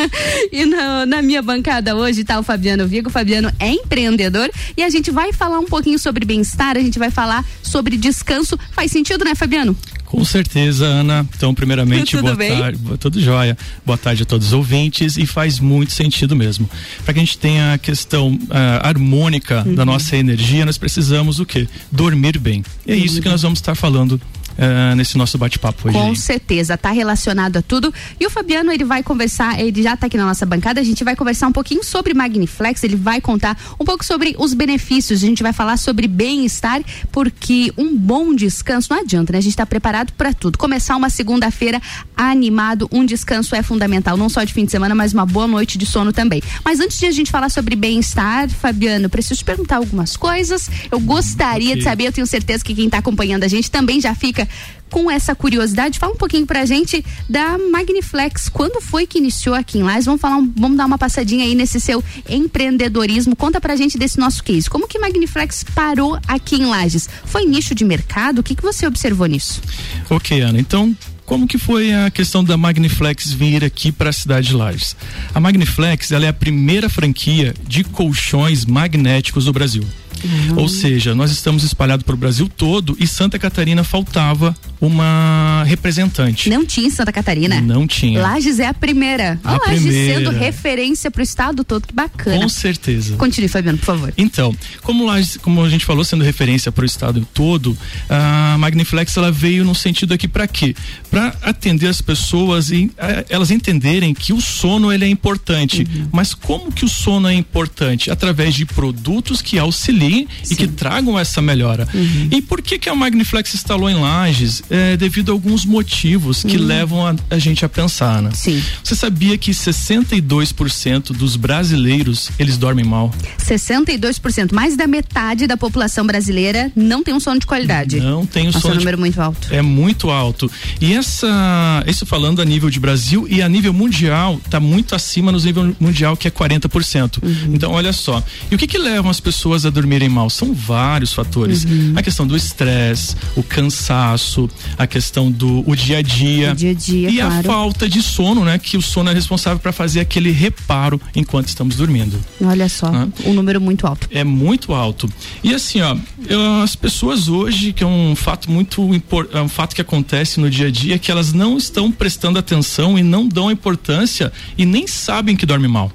e na, na, minha bancada hoje tá o Fabiano Vigo. O Fabiano é empreendedor e a gente vai falar um pouquinho sobre bem-estar, a gente vai falar sobre descanso. Faz sentido, né, Fabiano? Com certeza, Ana. Então, primeiramente, tudo boa bem? tarde. Tudo jóia. Boa tarde a todos os ouvintes e faz muito sentido mesmo. Para que a gente tenha a questão uh, harmônica uhum. da nossa energia, nós precisamos o quê? Dormir bem. E é uhum. isso que nós vamos estar falando Uh, nesse nosso bate-papo hoje. Com certeza, tá relacionado a tudo. E o Fabiano, ele vai conversar, ele já tá aqui na nossa bancada, a gente vai conversar um pouquinho sobre Magniflex, ele vai contar um pouco sobre os benefícios, a gente vai falar sobre bem-estar, porque um bom descanso não adianta, né? A gente tá preparado para tudo. Começar uma segunda-feira animado, um descanso é fundamental, não só de fim de semana, mas uma boa noite de sono também. Mas antes de a gente falar sobre bem-estar, Fabiano, preciso te perguntar algumas coisas. Eu gostaria okay. de saber, eu tenho certeza que quem tá acompanhando a gente também já fica com essa curiosidade. Fala um pouquinho pra gente da Magniflex. Quando foi que iniciou aqui em Lages? Vamos falar, um, vamos dar uma passadinha aí nesse seu empreendedorismo. Conta pra gente desse nosso case. Como que Magniflex parou aqui em Lages? Foi nicho de mercado? O que que você observou nisso? Ok, Ana. Então, como que foi a questão da Magniflex vir aqui para a cidade de Lages? A Magniflex ela é a primeira franquia de colchões magnéticos do Brasil. Uhum. Ou seja, nós estamos espalhados para o Brasil todo e Santa Catarina faltava uma representante. Não tinha em Santa Catarina? Não tinha. Lages é a primeira. A Lages primeira. sendo referência para o estado todo, que bacana. Com certeza. Continue, Fabiano, por favor. Então, como Lages, como a gente falou, sendo referência para o estado todo, a Magniflex ela veio no sentido aqui para quê? Para atender as pessoas e elas entenderem que o sono ele é importante. Uhum. Mas como que o sono é importante? Através de produtos que Sim. e que tragam essa melhora. Uhum. E por que que a Magniflex instalou em Lages? É, devido a alguns motivos que uhum. levam a, a, gente a pensar, né? Sim. Você sabia que 62% dos brasileiros eles dormem mal? 62%, mais da metade da população brasileira não tem um sono de qualidade. Não tem um sono. É um número muito alto. É muito alto. E essa, isso falando a nível de Brasil e a nível mundial, está muito acima no nível mundial que é 40%. Uhum. Então, olha só. E o que que levam as pessoas a dormirem dormirem mal? São vários fatores. Uhum. A questão do estresse, o cansaço, a questão do o dia a dia. Dia a dia, e claro. a falta de sono, né? Que o sono é responsável para fazer aquele reparo enquanto estamos dormindo. Olha só, Hã? um número muito alto. É muito alto. E assim, ó, eu- as pessoas hoje, que é um fato muito impor- é um fato que acontece no dia a dia, que elas não estão prestando atenção e não dão importância e nem sabem que dorme mal.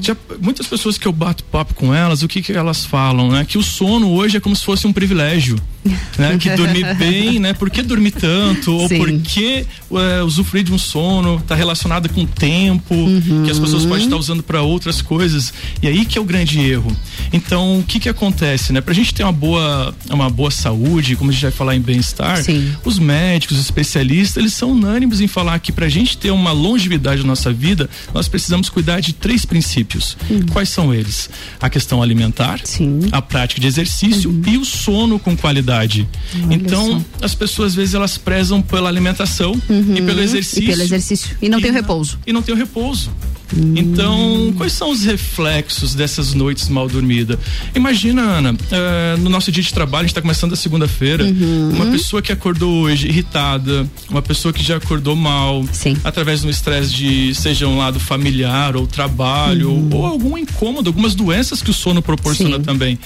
Já, muitas pessoas que eu bato papo com elas, o que que elas falam, né? Que o sono hoje é como se fosse um privilégio, né? Que dormir bem, né? Por que dormir tanto? Ou Sim. por que é, usufruir de um sono? Tá relacionado com o tempo, que as pessoas podem estar usando para outras coisas. E aí que é o grande erro. Então, o que que acontece, né? Pra gente ter uma boa, uma boa saúde, como a gente vai falar em bem-estar, os médicos, os especialistas, eles são unânimes em falar que pra gente ter uma longevidade na nossa vida, nós precisamos cuidar de três princípios. Quais são eles? A questão alimentar, a prática de exercício e o sono com qualidade. então, as pessoas às vezes elas prezam pela alimentação e pelo exercício. E pelo exercício. E não tem o repouso. E não tem o repouso. Então, quais são os reflexos dessas noites mal dormidas? Imagina, Ana, eh, no nosso dia de trabalho, a gente está começando a segunda-feira, uma pessoa que acordou hoje irritada, uma pessoa que já acordou mal, através de um estresse de, seja um lado familiar ou trabalho, ou algum incômodo, algumas doenças que o sono proporciona também.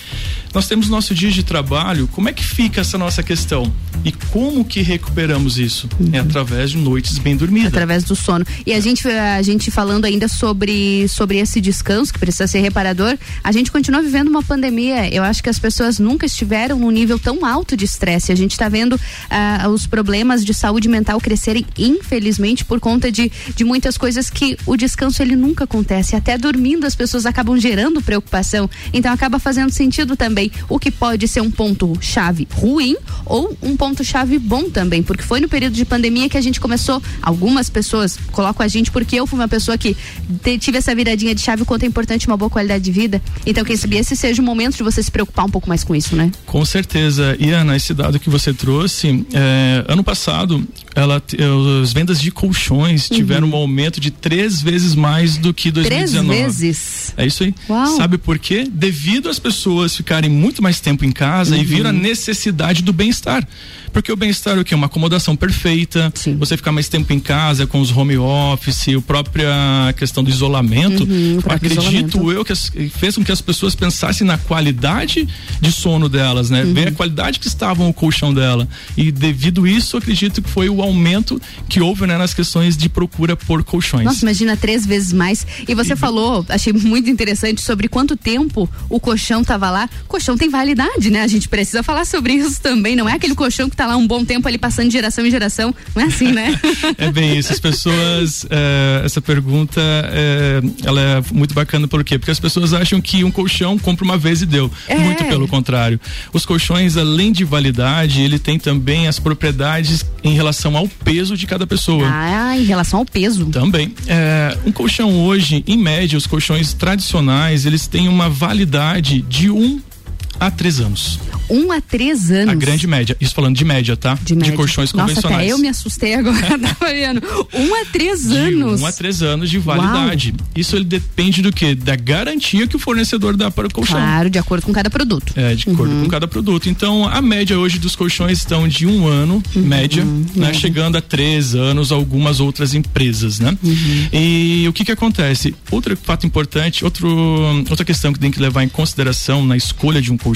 Nós temos nosso dia de trabalho, como é que fica essa nossa questão? E como que recuperamos isso? É através de noites bem dormidas. Através do sono. E a gente, a gente falando ainda sobre, sobre esse descanso que precisa ser reparador, a gente continua vivendo uma pandemia. Eu acho que as pessoas nunca estiveram num nível tão alto de estresse. A gente está vendo ah, os problemas de saúde mental crescerem, infelizmente, por conta de, de muitas coisas que o descanso ele nunca acontece. Até dormindo as pessoas acabam gerando preocupação. Então acaba fazendo sentido também o que pode ser um ponto chave ruim ou um ponto chave bom também, porque foi no período de pandemia que a gente começou, algumas pessoas colocam a gente porque eu fui uma pessoa que tive essa viradinha de chave o quanto é importante uma boa qualidade de vida. Então quem sabia esse seja o momento de você se preocupar um pouco mais com isso, né? Com certeza. E Ana, esse dado que você trouxe, é, ano passado, ela, te- as vendas de colchões tiveram um aumento de três vezes mais do que 2019. Três vezes. É isso aí. Uau. Sabe por quê? Devido às pessoas ficarem muito mais tempo em casa e viram a necessidade do bem-estar. Porque o bem-estar é o quê? Uma acomodação perfeita, você ficar mais tempo em casa com os home office, a própria questão do isolamento. Uhum, acredito isolamento. eu que as- fez com que as pessoas pensassem na qualidade de sono delas, né? Uhum. Ver a qualidade que estava o colchão dela. E devido isso, acredito que foi o aumento que houve né, nas questões de procura por colchões. Nossa, imagina três vezes mais. E você falou, achei muito interessante sobre quanto tempo o colchão tava lá. O colchão tem validade, né? A gente precisa falar sobre isso também. Não é aquele colchão que tá lá um bom tempo ali passando de geração em geração. Não é assim, né? É bem isso. As pessoas, eh, essa pergunta, eh, ela é muito bacana por quê? Porque as pessoas acham que um colchão compra uma vez e deu. É. Muito pelo contrário. Os colchões, além de validade, ele tem também as propriedades em relação ao peso de cada pessoa. ah, em relação ao peso. Também. É, um colchão hoje, em média, os colchões tradicionais, eles têm uma validade de um a três anos. Um a três anos. A grande média. Isso falando de média, tá? De, média. colchões Nossa, convencionais. até eu me assustei agora, tava vendo. Um a três De anos. um a três anos de validade. Isso ele depende do que? Da garantia que o fornecedor dá para o colchão. Claro, de acordo com cada produto. É, de acordo com cada produto. Então, a média hoje dos colchões estão de um ano, média, né? Chegando a três anos, algumas outras empresas, né? E o que que acontece? Outro fato importante, outro, outra questão que tem que levar em consideração na escolha de um colchão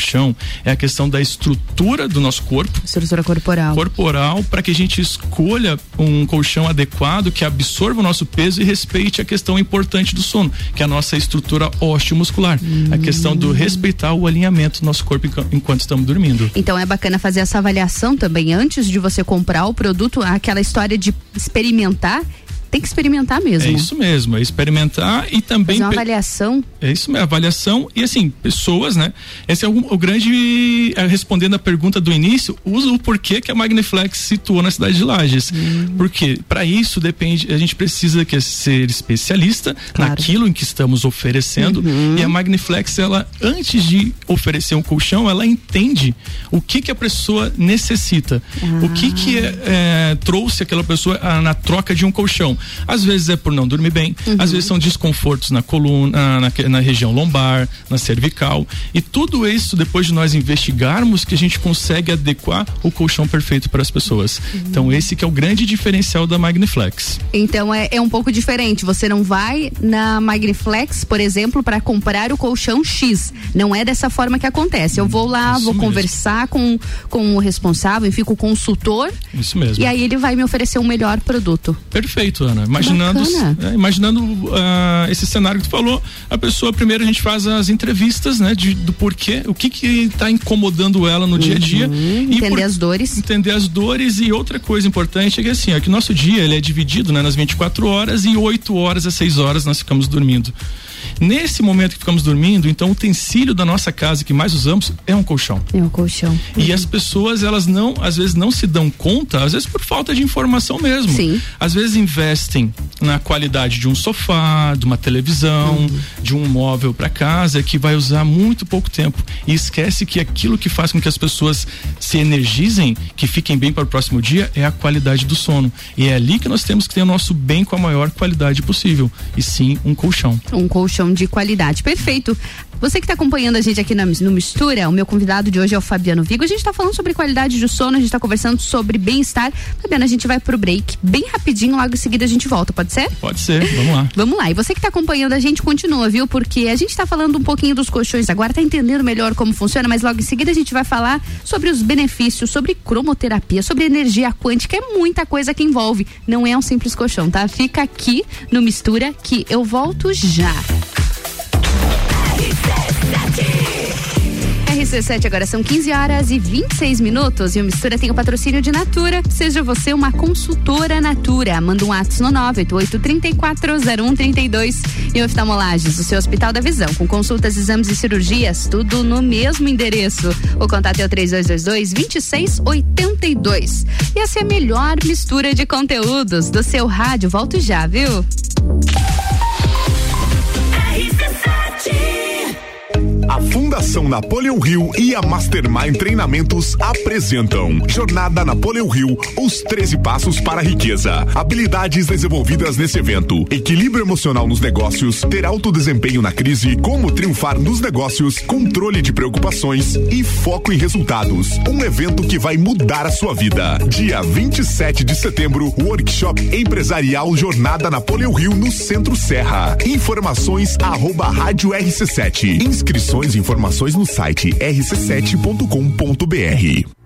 é a questão da estrutura do nosso corpo. Estrutura corporal. Corporal, para que a gente escolha um colchão adequado que absorva o nosso peso e respeite a questão importante do sono, que é a nossa estrutura osteomuscular. A questão do respeitar o alinhamento do nosso corpo enqu- enquanto estamos dormindo. Então é bacana fazer essa avaliação também antes de você comprar o produto, aquela história de experimentar. Tem que experimentar mesmo. É isso mesmo, é experimentar e também Fazer uma avaliação. É isso mesmo, avaliação e assim, pessoas, né? Esse é o, o grande, eh, respondendo a pergunta do início, usa o porquê que a Magniflex situou na cidade de Lages. Porque para isso depende, a gente precisa que ser especialista naquilo em que estamos oferecendo e a Magniflex, ela antes de oferecer um colchão, ela entende o que que a pessoa necessita, o que que é, eh, trouxe aquela pessoa ah, na troca de um colchão. Então, às vezes é por não dormir bem, Uhum. às vezes são desconfortos na coluna, na, na região lombar, na cervical. E tudo isso, depois de nós investigarmos, que a gente consegue adequar o colchão perfeito para as pessoas. Uhum. Então, esse que é o grande diferencial da Magniflex. Então é, é um pouco diferente. Você não vai na Magniflex, por exemplo, para comprar o colchão X. Não é dessa forma que acontece. Eu vou lá, vou conversar com, com o responsável, enfim, com o consultor. Isso mesmo. E aí ele vai me oferecer um melhor produto. Perfeito, Ana. Imaginando, Bacana. é, imaginando ah, esse cenário que tu falou, a pessoa primeiro a gente faz as entrevistas, né, de, do porquê, o que que está incomodando ela no dia a dia, Uhum, entender as dores, entender as dores e outra coisa importante é que assim, é que nosso dia ele é dividido, né, nas 24 horas e 8 horas a 6 horas nós ficamos dormindo. Nesse momento que ficamos dormindo, então o utensílio da nossa casa que mais usamos é um colchão. É um colchão. E as pessoas, elas não, às vezes não se dão conta, às vezes por falta de informação mesmo. Sim. Às vezes investem na qualidade de um sofá, de uma televisão, de um móvel para casa que vai usar muito pouco tempo e esquece que aquilo que faz com que as pessoas se energizem, que fiquem bem para o próximo dia é a qualidade do sono. E é ali que nós temos que ter o nosso bem com a maior qualidade possível. E sim, um colchão. Um colchão de qualidade. Perfeito. Você que está acompanhando a gente aqui na- no Mistura, o meu convidado de hoje é o Fabiano Vigo. A gente está falando sobre qualidade de sono, a gente está conversando sobre bem-estar. Fabiano, a gente vai pro break bem rapidinho, logo em seguida a gente volta, pode ser? Pode ser, vamos lá. Vamos lá. E você que está acompanhando a gente, continua, viu? Porque a gente está falando um pouquinho dos colchões agora, tá entendendo melhor como funciona, mas logo em seguida a gente vai falar sobre os benefícios, sobre cromoterapia, sobre energia quântica, é muita coisa que envolve. Não é um simples colchão, tá? Fica aqui no Mistura que eu volto já. RC7 agora são 15 horas e 26 minutos e o Mistura tem o patrocínio de Natura. Seja você uma consultora Natura. Manda um ato no 988-340132 e oftalmolages, o seu Hospital da Visão, com consultas, exames e cirurgias, tudo no mesmo endereço. O contato é o 3222-2682. E essa é a melhor mistura de conteúdos do seu rádio. Volto já, viu? A Fundação Napoleão Rio e a Mastermind Treinamentos apresentam Jornada Napoleão Rio, os 13 passos para a riqueza. Habilidades desenvolvidas nesse evento: equilíbrio emocional nos negócios, ter alto desempenho na crise, como triunfar nos negócios, controle de preocupações e foco em resultados. Um evento que vai mudar a sua vida. Dia 27 de setembro, workshop empresarial Jornada Napoleão Rio no Centro Serra. Informações arroba rádio RC7. Inscrições e informações no site rc7.com.br.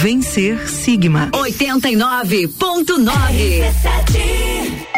Vencer Sigma. 89.9.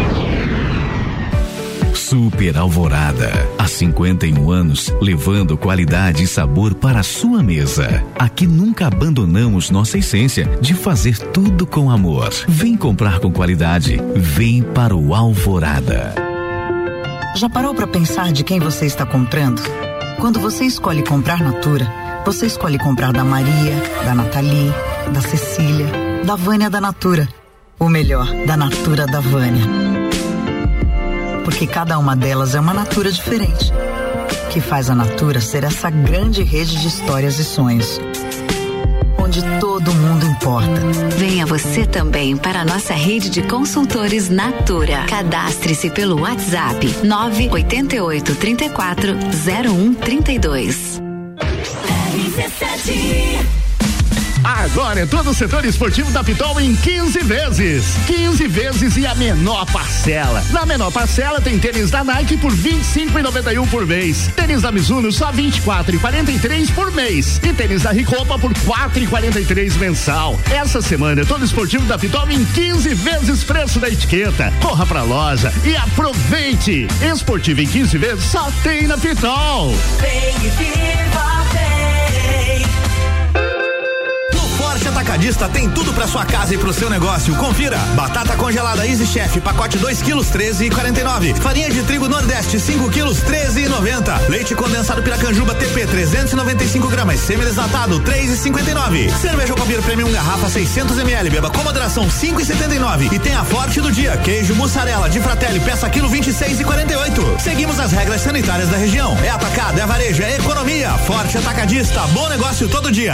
Super Alvorada. Há 51 anos, levando qualidade e sabor para a sua mesa. Aqui nunca abandonamos nossa essência de fazer tudo com amor. Vem comprar com qualidade. Vem para o Alvorada. Já parou para pensar de quem você está comprando? Quando você escolhe comprar Natura, você escolhe comprar da Maria, da Nathalie, da Cecília, da Vânia da Natura. O melhor, da Natura da Vânia. Porque cada uma delas é uma Natura diferente. que faz a Natura ser essa grande rede de histórias e sonhos. Onde todo mundo importa. Venha você também para a nossa rede de consultores Natura. Cadastre-se pelo WhatsApp 988 34 0132. Agora é todo o setor esportivo da Pitol em 15 vezes. 15 vezes e a menor parcela. Na menor parcela tem tênis da Nike por 25,91 por mês. Tênis da Mizuno só 24,43 por mês. E tênis da Ricopa por 4,43 mensal. Essa semana é todo esportivo da Pitol em 15 vezes preço da etiqueta. Corra pra loja e aproveite. Esportivo em 15 vezes só tem na Pitol. Vem e viva, vem. Forte Atacadista tem tudo para sua casa e pro seu negócio. Confira: batata congelada Easy Chef, pacote 2 quilos 13,49. Farinha de trigo Nordeste 5 quilos 13,90. Leite condensado Piracanjuba TP 395 gramas, semi-desnatado 3,59. Cerveja Copir Premium garrafa 600 ml, beba com moderação 5,79. E tem a Forte do dia: queijo mussarela de Fratelli, peça quilo 26,48. Seguimos as regras sanitárias da região. É atacado, é varejo, é economia. Forte Atacadista, bom negócio todo dia.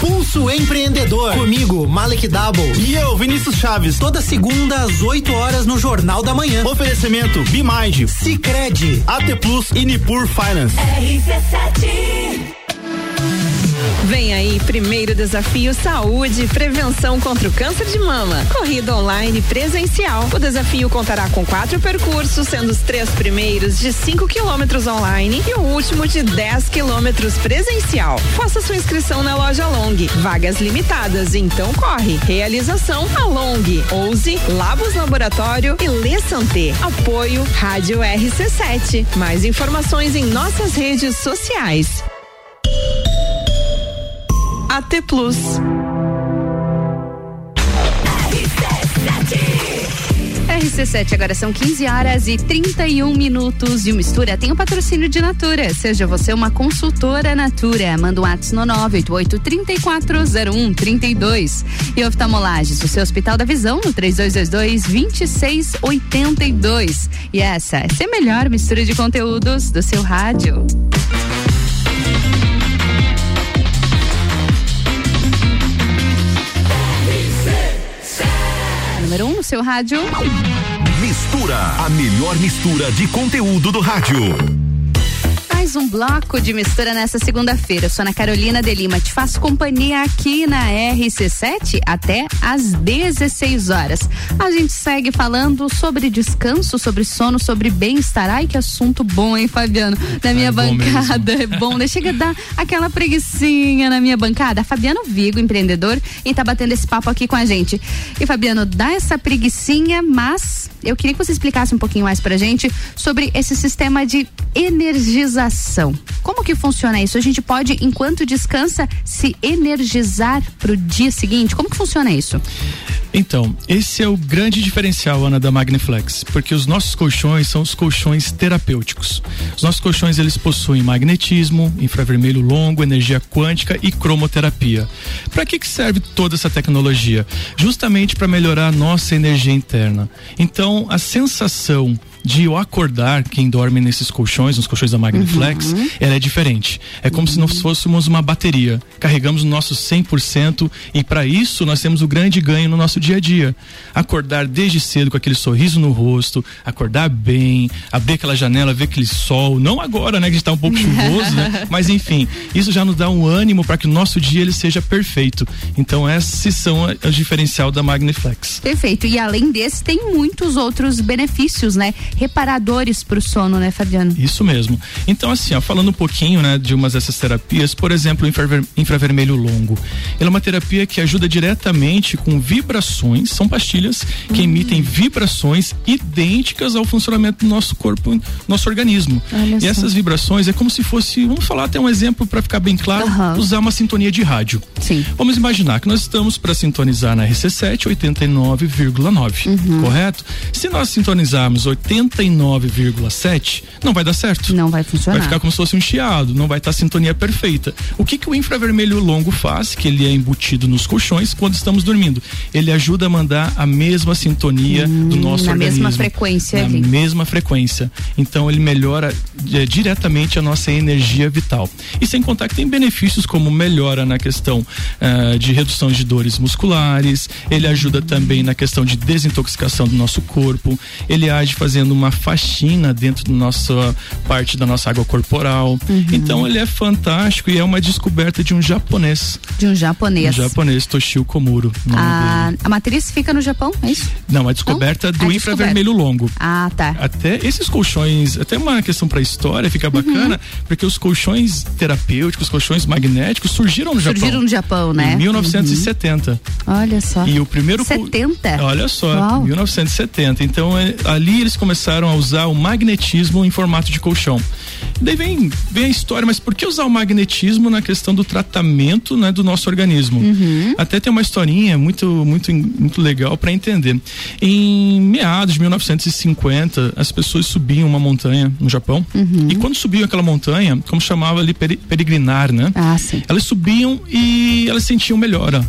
Pulso Empreendedor. Comigo, Malek Double. E eu, Vinícius Chaves. Toda segunda às 8 horas no Jornal da Manhã. Oferecimento Bimind, Cicred, AT Plus e Nipur Finance. RC7 Vem aí, primeiro desafio Saúde e Prevenção contra o Câncer de Mama. Corrida online presencial. O desafio contará com quatro percursos, sendo os três primeiros de 5 quilômetros online e o último de 10 quilômetros presencial. Faça sua inscrição na loja Long. Vagas limitadas, então corre. Realização a Long, Ouse, Labos Laboratório e Lê Santé. Apoio Rádio RC7. Mais informações em nossas redes sociais. AT Plus. RC7, agora são 15 horas e 31 minutos. E o Mistura tem o patrocínio de Natura. Seja você uma consultora Natura. Manda um ato no 988-340132. E oftalmolages, o seu Hospital da Visão, no 3222-2682. E essa é a melhor mistura de conteúdos do seu rádio. Seu rádio. Mistura, a melhor mistura de conteúdo do rádio. Mais um bloco de mistura nessa segunda-feira. Eu sou Ana Carolina de Lima, te faço companhia aqui na RC7 até às 16 horas. A gente segue falando sobre descanso, sobre sono, sobre bem-estar. Ai, que assunto bom, hein, Fabiano? Na minha é bancada. É bom, né? Chega a dar aquela preguiçinha na minha bancada. Fabiano Vigo, empreendedor, e tá batendo esse papo aqui com a gente. E Fabiano, dá essa preguiçinha, mas eu queria que você explicasse um pouquinho mais pra gente sobre esse sistema de energização. Como que funciona isso? A gente pode, enquanto descansa, se energizar pro dia seguinte? Como que funciona isso? Então, esse é o grande diferencial, Ana, da Magniflex, porque os nossos colchões são os colchões terapêuticos. Os nossos colchões, eles possuem magnetismo, infravermelho longo, energia quântica e cromoterapia. Para que que serve toda essa tecnologia? Justamente para melhorar a nossa energia interna. Então, a sensação de eu acordar quem dorme nesses colchões, nos colchões da Magniflex, uhum. ela é diferente. É como uhum. se nós fôssemos uma bateria. Carregamos o nosso 100% e para isso nós temos o grande ganho no nosso dia a dia. Acordar desde cedo com aquele sorriso no rosto, acordar bem, abrir aquela janela, ver aquele sol, não agora, né, que está um pouco chuvoso, né? Mas enfim, isso já nos dá um ânimo para que o nosso dia ele seja perfeito. Então esses são o diferencial da Magniflex. Perfeito. E além desse tem muitos outros benefícios, né? Reparadores para o sono, né, Fabiano? Isso mesmo. Então, assim, ó, falando um pouquinho, né, de umas dessas terapias, por exemplo, o infraver infravermelho longo. Ele é uma terapia que ajuda diretamente com vibrações são pastilhas que emitem vibrações idênticas ao funcionamento do nosso corpo, nosso organismo. Olha e só. essas vibrações é como se fosse, vamos falar até um exemplo para ficar bem claro, usar uma sintonia de rádio. Sim. Vamos imaginar que nós estamos para sintonizar na RC7 89,9, Uhum. correto? Se nós sintonizarmos 89,7, não vai dar certo. Não vai funcionar. Vai ficar como se fosse um chiado, não vai estar a sintonia perfeita. O que que o infravermelho longo faz, que ele é embutido nos colchões quando estamos dormindo? Ele ajuda a mandar a mesma sintonia do nosso Hum, na organismo. mesma frequência Na ali. mesma frequência. Então ele melhora é, diretamente a nossa energia vital. E sem contar que tem benefícios como melhora na questão ah, de redução de dores musculares, ele ajuda também na questão de desintoxicação do nosso corpo, ele age fazendo uma faxina dentro da nossa parte da nossa água corporal. Uhum. Então ele é fantástico e é uma descoberta de um japonês. De um japonês. Um japonês, Toshio Komuro. A, dele. a matriz fica no Japão, é isso? Não, a descoberta do A infravermelho longo. Ah, tá. Até esses colchões, até uma questão para história fica bacana, porque os colchões terapêuticos, os colchões magnéticos surgiram no Japão. Surgiram no Japão, né? Em 1970. Olha só. E o primeiro col- 70? Olha só, Uau. 1970. Então é, ali eles começaram a usar o magnetismo em formato de colchão. Daí vem, vem a história, mas por que usar o magnetismo na questão do tratamento né, do nosso organismo? Uhum. Até tem uma historinha muito, muito, muito legal para entender. Em meados de 1950, as pessoas subiam uma montanha no Japão. Uhum. E quando subiam aquela montanha, como chamava ali peregrinar, né? Ah, sim. Elas subiam e elas sentiam melhora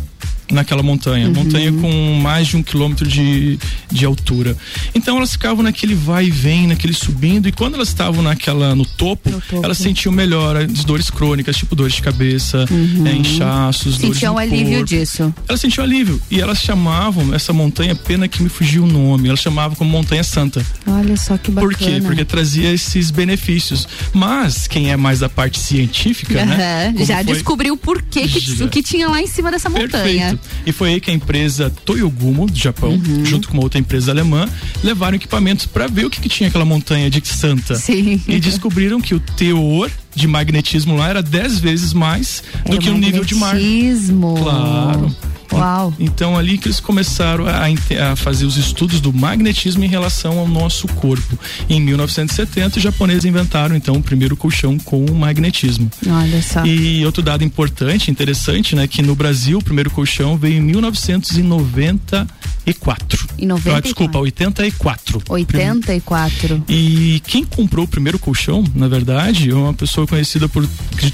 naquela montanha, Uhum. montanha com mais de um quilômetro de, de altura. Então elas ficavam naquele vai e vem, naquele subindo, e quando elas estavam naquela no topo, topo. elas sentiam melhora de dores crônicas, tipo dores de cabeça, é, inchaços, dores Sentiam no um alívio corpo. disso. Elas sentiam alívio e elas chamavam essa montanha, pena que me fugiu o nome, elas chamavam como Montanha Santa. Olha só que bacana. Por quê? Porque trazia esses benefícios. Mas quem é mais da parte científica, né? Aham, como Já foi- descobriu por que, que Já. o que tinha lá em cima dessa montanha. Perfeito. E foi aí que a empresa Toyogumo, do Japão, Uhum. junto com uma outra empresa alemã, levaram equipamentos para ver o que, que tinha aquela montanha de Santa. Sim. E descobriram que o teor de magnetismo lá era 10 vezes mais do que o nível de mar. magnetismo. Claro. Uau. Então ali que eles começaram a, a fazer os estudos do magnetismo em relação ao nosso corpo. Em 1970, os japoneses inventaram então o primeiro colchão com o magnetismo. Olha só. E outro dado importante, interessante, né, que no Brasil o primeiro colchão veio em 1994. Em 94. Ah, desculpa, 84. 84. E quem comprou o primeiro colchão, na verdade, é uma pessoa conhecida por,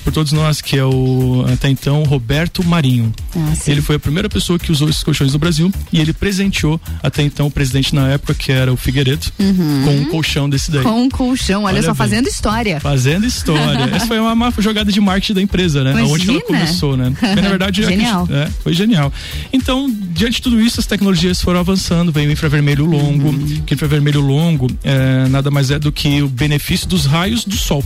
por todos nós, que é o até então Roberto Marinho. Ah. Ele foi a primeira pessoa que usou esses colchões no Brasil e ele presenteou até então o presidente na época, que era o Figueiredo, Uhum. com um colchão desse daí. Com um colchão, olha, Olha só, bem. fazendo história. Fazendo história. Essa foi uma, uma jogada de marketing da empresa, né? Imagina. Onde ela começou, né? Porque, na verdade, eu Genial. é, foi genial. Então, diante de tudo isso, as tecnologias foram avançando, veio o infravermelho longo, Uhum. que o infravermelho longo é, nada mais é do que o benefício dos raios do sol.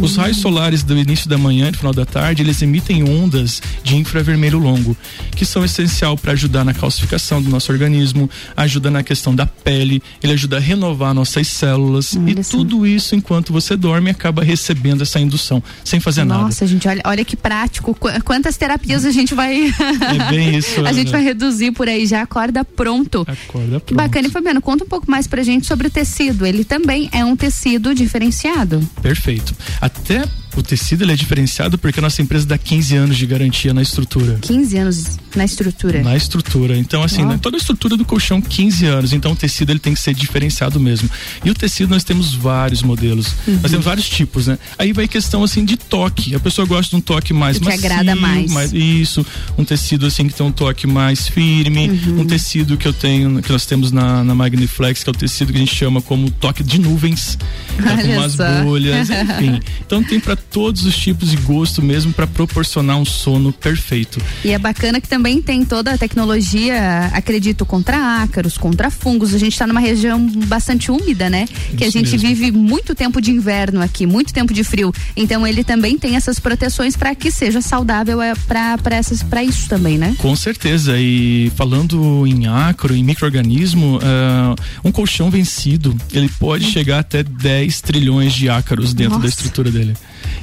Os raios solares do início da manhã e do final da tarde, eles emitem ondas de infravermelho longo, que são essencial para ajudar na calcificação do nosso organismo, ajuda na questão da pele, ele ajuda a renovar nossas células e tudo isso enquanto você dorme acaba recebendo essa indução, sem fazer nada. Nossa, gente, olha, olha que prático. Qu- Quantas terapias a gente vai. É bem isso, a gente Ana. vai reduzir por aí, já acorda pronto. Acorda Que bacana. E Fabiano, conta um pouco mais pra gente sobre o tecido. Ele também é um tecido diferenciado. Perfeito. Até o tecido ele é diferenciado porque a nossa empresa dá 15 anos de garantia na estrutura. 15 anos na estrutura. Na estrutura. Então, assim, né, toda a estrutura do colchão, 15 anos. Então, o tecido ele tem que ser diferenciado mesmo. E o tecido, nós temos vários modelos. Uhum. Nós temos vários tipos, né? Aí vai questão, assim, de toque. A pessoa gosta de um toque mais que macio. agrada mais. Isso. Um tecido, assim, que tem um toque mais firme. Uhum. Um tecido que eu tenho, que nós temos na, na Magniflex, que é o tecido que a gente chama como toque de nuvens. Tá com umas só. bolhas, enfim. Então, tem para todos os tipos e gosto mesmo para proporcionar um sono perfeito. E é bacana que também tem toda a tecnologia, acredito, contra ácaros, contra fungos. A gente está numa região bastante úmida, né? que a Isso gente mesmo. vive muito tempo de inverno aqui, muito tempo de frio. Então ele também tem essas proteções para que seja saudável é, para isso também, né? Com certeza. E falando em acro, em microorganismo, ah, um colchão vencido, ele pode chegar até 10 trilhões de ácaros dentro da Nossa. estrutura dele.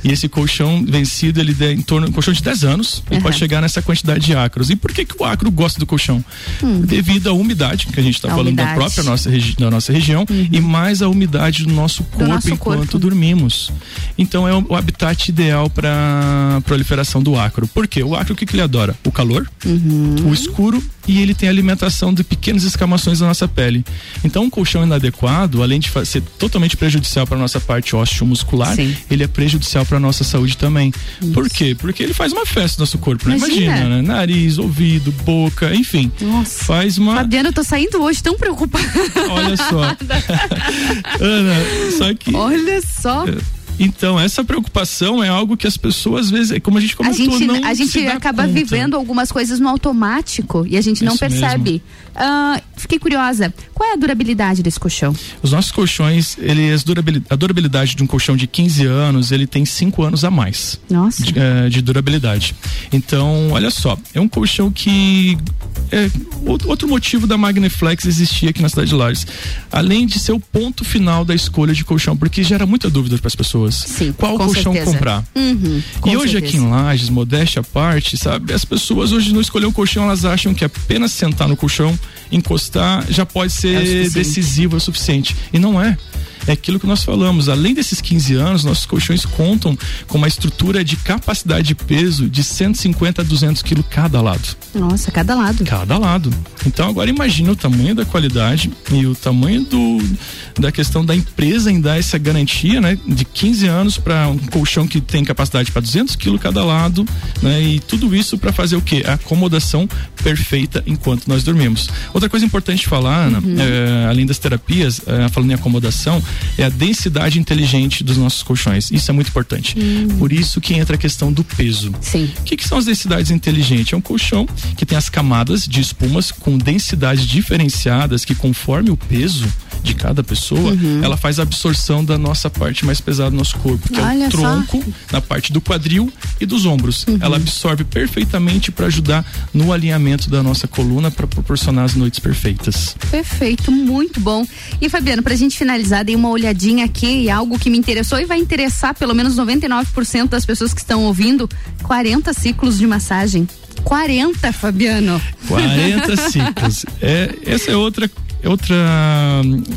E esse colchão vencido, ele é em torno um colchão de 10 anos, ele Uhum. pode chegar nessa quantidade de acros. E por que, que o acro gosta do colchão? Devido à umidade, que a gente está falando da umidade. própria nossa, da nossa região, e mais a umidade do nosso corpo nosso enquanto corpo. dormimos. Então é o, habitat ideal para proliferação do acro. Por quê? O acro, o que, que ele adora? O calor, o escuro e ele tem alimentação de pequenas escamações da nossa pele. Então, um colchão inadequado, além de ser totalmente prejudicial para nossa parte ósseo-muscular, Sim. ele é prejudicial para nossa saúde também. Por quê? Porque ele faz uma festa no nosso corpo, né? Imagina. Imagina, né? Nariz, ouvido, boca, enfim. Nossa. Faz uma. Fabiana, eu tô saindo hoje tão preocupada. Olha só. Ana, só que. Olha só. Então, essa preocupação é algo que as pessoas, às vezes, como a gente A comentou, gente, não a gente acaba conta. vivendo algumas coisas no automático e a gente não Isso percebe. Ah, fiquei curiosa. Qual é a durabilidade desse colchão? Os nossos colchões, ele, as durabili- a durabilidade de um colchão de 15 anos, ele tem 5 anos a mais. Nossa. De, eh, de durabilidade. Então, olha só, é um colchão que. É, outro motivo da Magniflex existir aqui na cidade de Lages. Além de ser o ponto final da escolha de colchão, porque gera muita dúvida para as pessoas. Sim. Qual colchão certeza. comprar? Uhum, e hoje certeza. aqui em Lages, modéstia à parte, sabe? As pessoas hoje não escolher um colchão, elas acham que apenas sentar no colchão, encostar, já pode É o ser suficiente. decisivo, é o suficiente. E não é. É aquilo que nós falamos. Além desses 15 anos, nossos colchões contam com uma estrutura de capacidade de peso de 150 a 200 quilos cada lado. Nossa, cada lado. Cada lado. Então agora imagina o tamanho da qualidade e o tamanho do, da questão da empresa em dar essa garantia, né? De 15 anos para um colchão que tem capacidade para 200 quilos cada lado, né? E tudo isso para fazer o quê? A acomodação perfeita enquanto nós dormimos. Outra coisa importante falar, Ana, é, além das terapias, é, falando em acomodação, é a densidade inteligente dos nossos colchões. Isso é muito importante. Por isso que entra a questão do peso. Sim. O que, que são as densidades inteligentes? É um colchão que tem as camadas de espumas com densidades diferenciadas que conforme o peso de cada pessoa, Uhum. ela faz a absorção da nossa parte mais pesada do nosso corpo, que é Olha o só. tronco, na parte do quadril e dos ombros. Uhum. Ela absorve perfeitamente para ajudar no alinhamento da nossa coluna para proporcionar as noites perfeitas. Perfeito, muito bom. E Fabiano, pra gente finalizar, dei uma olhadinha aqui e algo que me interessou e vai interessar pelo menos 99% das pessoas que estão ouvindo, 40 ciclos de massagem. 40, Fabiano. 40 ciclos. É, essa é outra é outra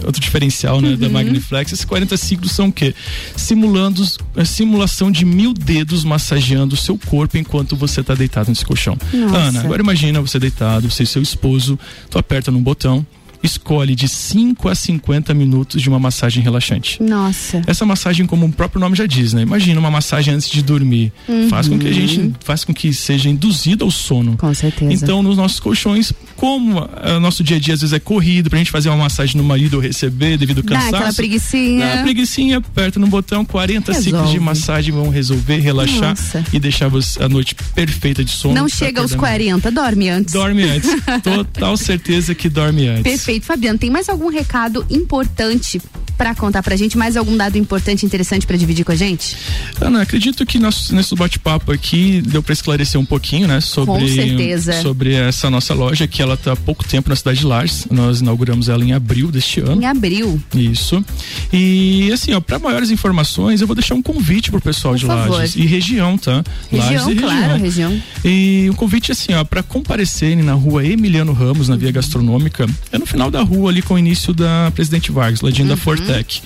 outro diferencial né, da Magniflex. Esses 40 ciclos são o quê? Simulando a simulação de mil dedos massageando o seu corpo enquanto você está deitado nesse colchão. Nossa. Ana, agora imagina você deitado, você e seu esposo, tu aperta num botão, escolhe de 5 a 50 minutos de uma massagem relaxante. Nossa. Essa massagem, como o próprio nome já diz, né? Imagina uma massagem antes de dormir. Uhum. Faz com que a gente faz com que seja induzido ao sono. Com certeza. Então, nos nossos colchões, como o nosso dia a dia às vezes é corrido, pra gente fazer uma massagem no marido ou receber devido ao Dá cansaço. aquela preguicinha. Dá uma preguicinha, aperta no botão, 40 ciclos Resolve. de massagem vão resolver, relaxar Nossa. e deixar você a noite perfeita de sono. Não chega aos acordar melhor. 40, dorme antes. Dorme antes. Total certeza que dorme antes. Perfeito, Fabiano. Tem mais algum recado importante pra contar pra gente? Mais algum dado importante, interessante pra dividir com a gente? Ana, acredito que nosso, nesse bate-papo aqui deu para esclarecer um pouquinho, né, sobre Com certeza. sobre essa nossa loja que ela tá há pouco tempo na cidade de Lages. Nós inauguramos ela em abril deste ano. Em abril. Isso. E assim, ó, para maiores informações, eu vou deixar um convite pro pessoal Por de favor. Lages e região, tá? Região, Lages e claro, região. E um convite assim, ó, para comparecerem na rua Emiliano Ramos, na Via Gastronômica, é no final da rua ali com o início da Presidente Vargas, ladinho Uhum. da Fortec.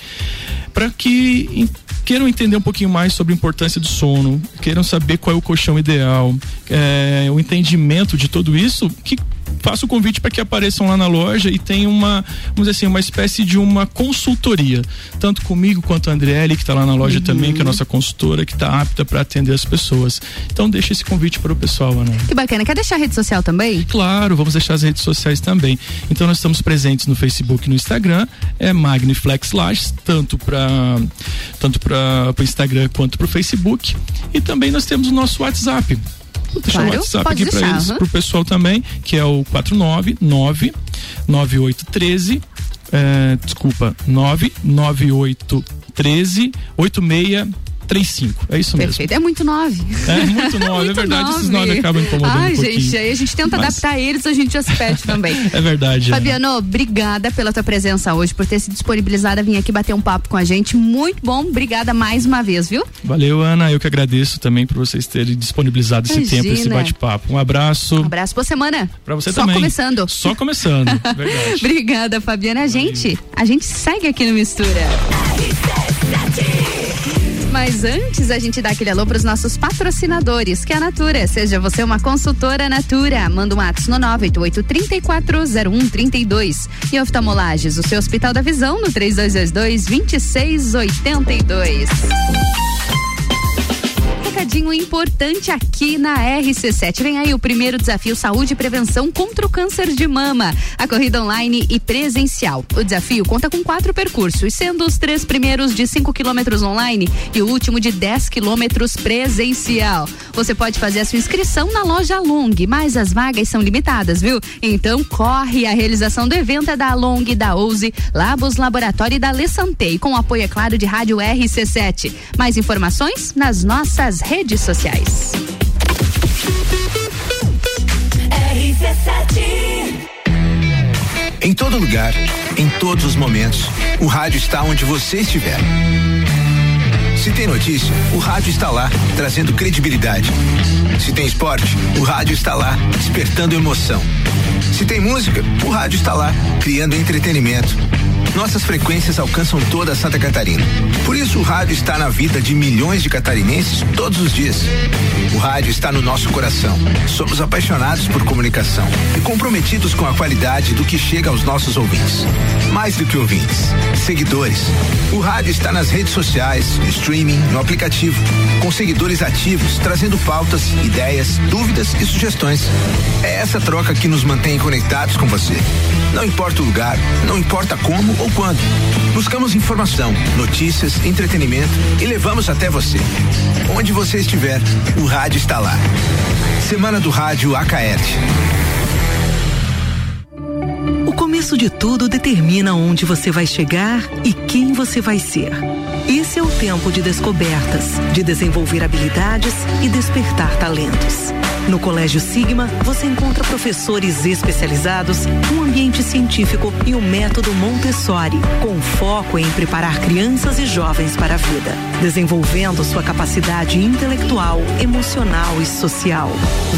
Para que em- queiram entender um pouquinho mais sobre a importância do sono, queiram saber qual é o colchão ideal, é, o entendimento de tudo isso, que faço o convite para que apareçam lá na loja e tenham uma, vamos dizer assim, uma espécie de uma consultoria, tanto comigo quanto a Andriele, que está lá na loja também, que é a nossa consultora, que está apta para atender as pessoas. Então deixa esse convite para o pessoal, Ana. Que bacana. Quer deixar a rede social também? Claro, vamos deixar as redes sociais também. Então nós estamos presentes no Facebook e no Instagram, é Magniflex Lages, tanto para tanto para o Instagram quanto para o Facebook. E também nós temos o nosso WhatsApp. Vou deixar Claro, o WhatsApp pode aqui para eles, aham. para o pessoal também, que é o 499 9813 é, desculpa, 99813 86 35. É isso mesmo. Perfeito. É muito nove. É muito nove, é, muito é verdade. Nove. Esses nove acabam incomodando Ai, um gente, aí a gente tenta Mas... adaptar eles, a gente já se perde também. é verdade. Fabiano, Ana. obrigada pela tua presença hoje, por ter se disponibilizado a vir aqui bater um papo com a gente. Muito bom. Obrigada mais uma vez, viu? Valeu, Ana. Eu que agradeço também por vocês terem disponibilizado esse Imagina. tempo, esse bate-papo. Um abraço. Um abraço, boa semana. Pra você Só também. Só começando. Só começando. verdade. Obrigada, Fabiana. A gente, a gente segue aqui no Mistura. Mas antes a gente dá aquele alô para os nossos patrocinadores, que é a Natura. Seja você uma consultora Natura. Manda um ato no 988-340132. E oftalmolages, o seu Hospital da Visão, no 3222-2682 recadinho importante aqui na RC7. Vem aí o primeiro desafio Saúde e Prevenção contra o Câncer de Mama. A corrida online e presencial. O desafio conta com quatro percursos, sendo os três primeiros de 5 quilômetros online e o último de 10 quilômetros presencial. Você pode fazer a sua inscrição na loja Long, mas as vagas são limitadas, viu? Então corre! A realização do evento é da Long, da Ouse, Labos Laboratório e da Lessantei, com apoio, é claro, de Rádio RC7. Mais informações nas nossas redes sociais. RC7 Em todo lugar, em todos os momentos, o rádio está onde você estiver. Se tem notícia, o rádio está lá, trazendo credibilidade. Se tem esporte, o rádio está lá, despertando emoção. Se tem música, o rádio está lá, criando entretenimento. Nossas frequências alcançam toda Santa Catarina. Por isso o rádio está na vida de milhões de catarinenses todos os dias. O rádio está no nosso coração. Somos apaixonados por comunicação e comprometidos com a qualidade do que chega aos nossos ouvintes. Mais do que ouvintes, seguidores. O rádio está nas redes sociais, no streaming, no aplicativo, com seguidores ativos, trazendo pautas, ideias, dúvidas e sugestões. É essa troca que nos mantém conectados com você. Não importa o lugar, não importa como ou quando. Buscamos informação, notícias, entretenimento e levamos até você. Onde você estiver, o rádio está lá. Semana do Rádio Acaerte. O começo de tudo determina onde você vai chegar e quem você vai ser. Esse é o tempo de descobertas, de desenvolver habilidades e despertar talentos. No Colégio Sigma, você encontra professores especializados, um ambiente científico e o método Montessori, com foco em preparar crianças e jovens para a vida, desenvolvendo sua capacidade intelectual, emocional e social.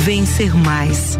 Vencer mais.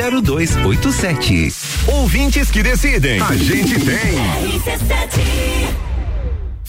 0287. Ouvintes que decidem. A gente tem.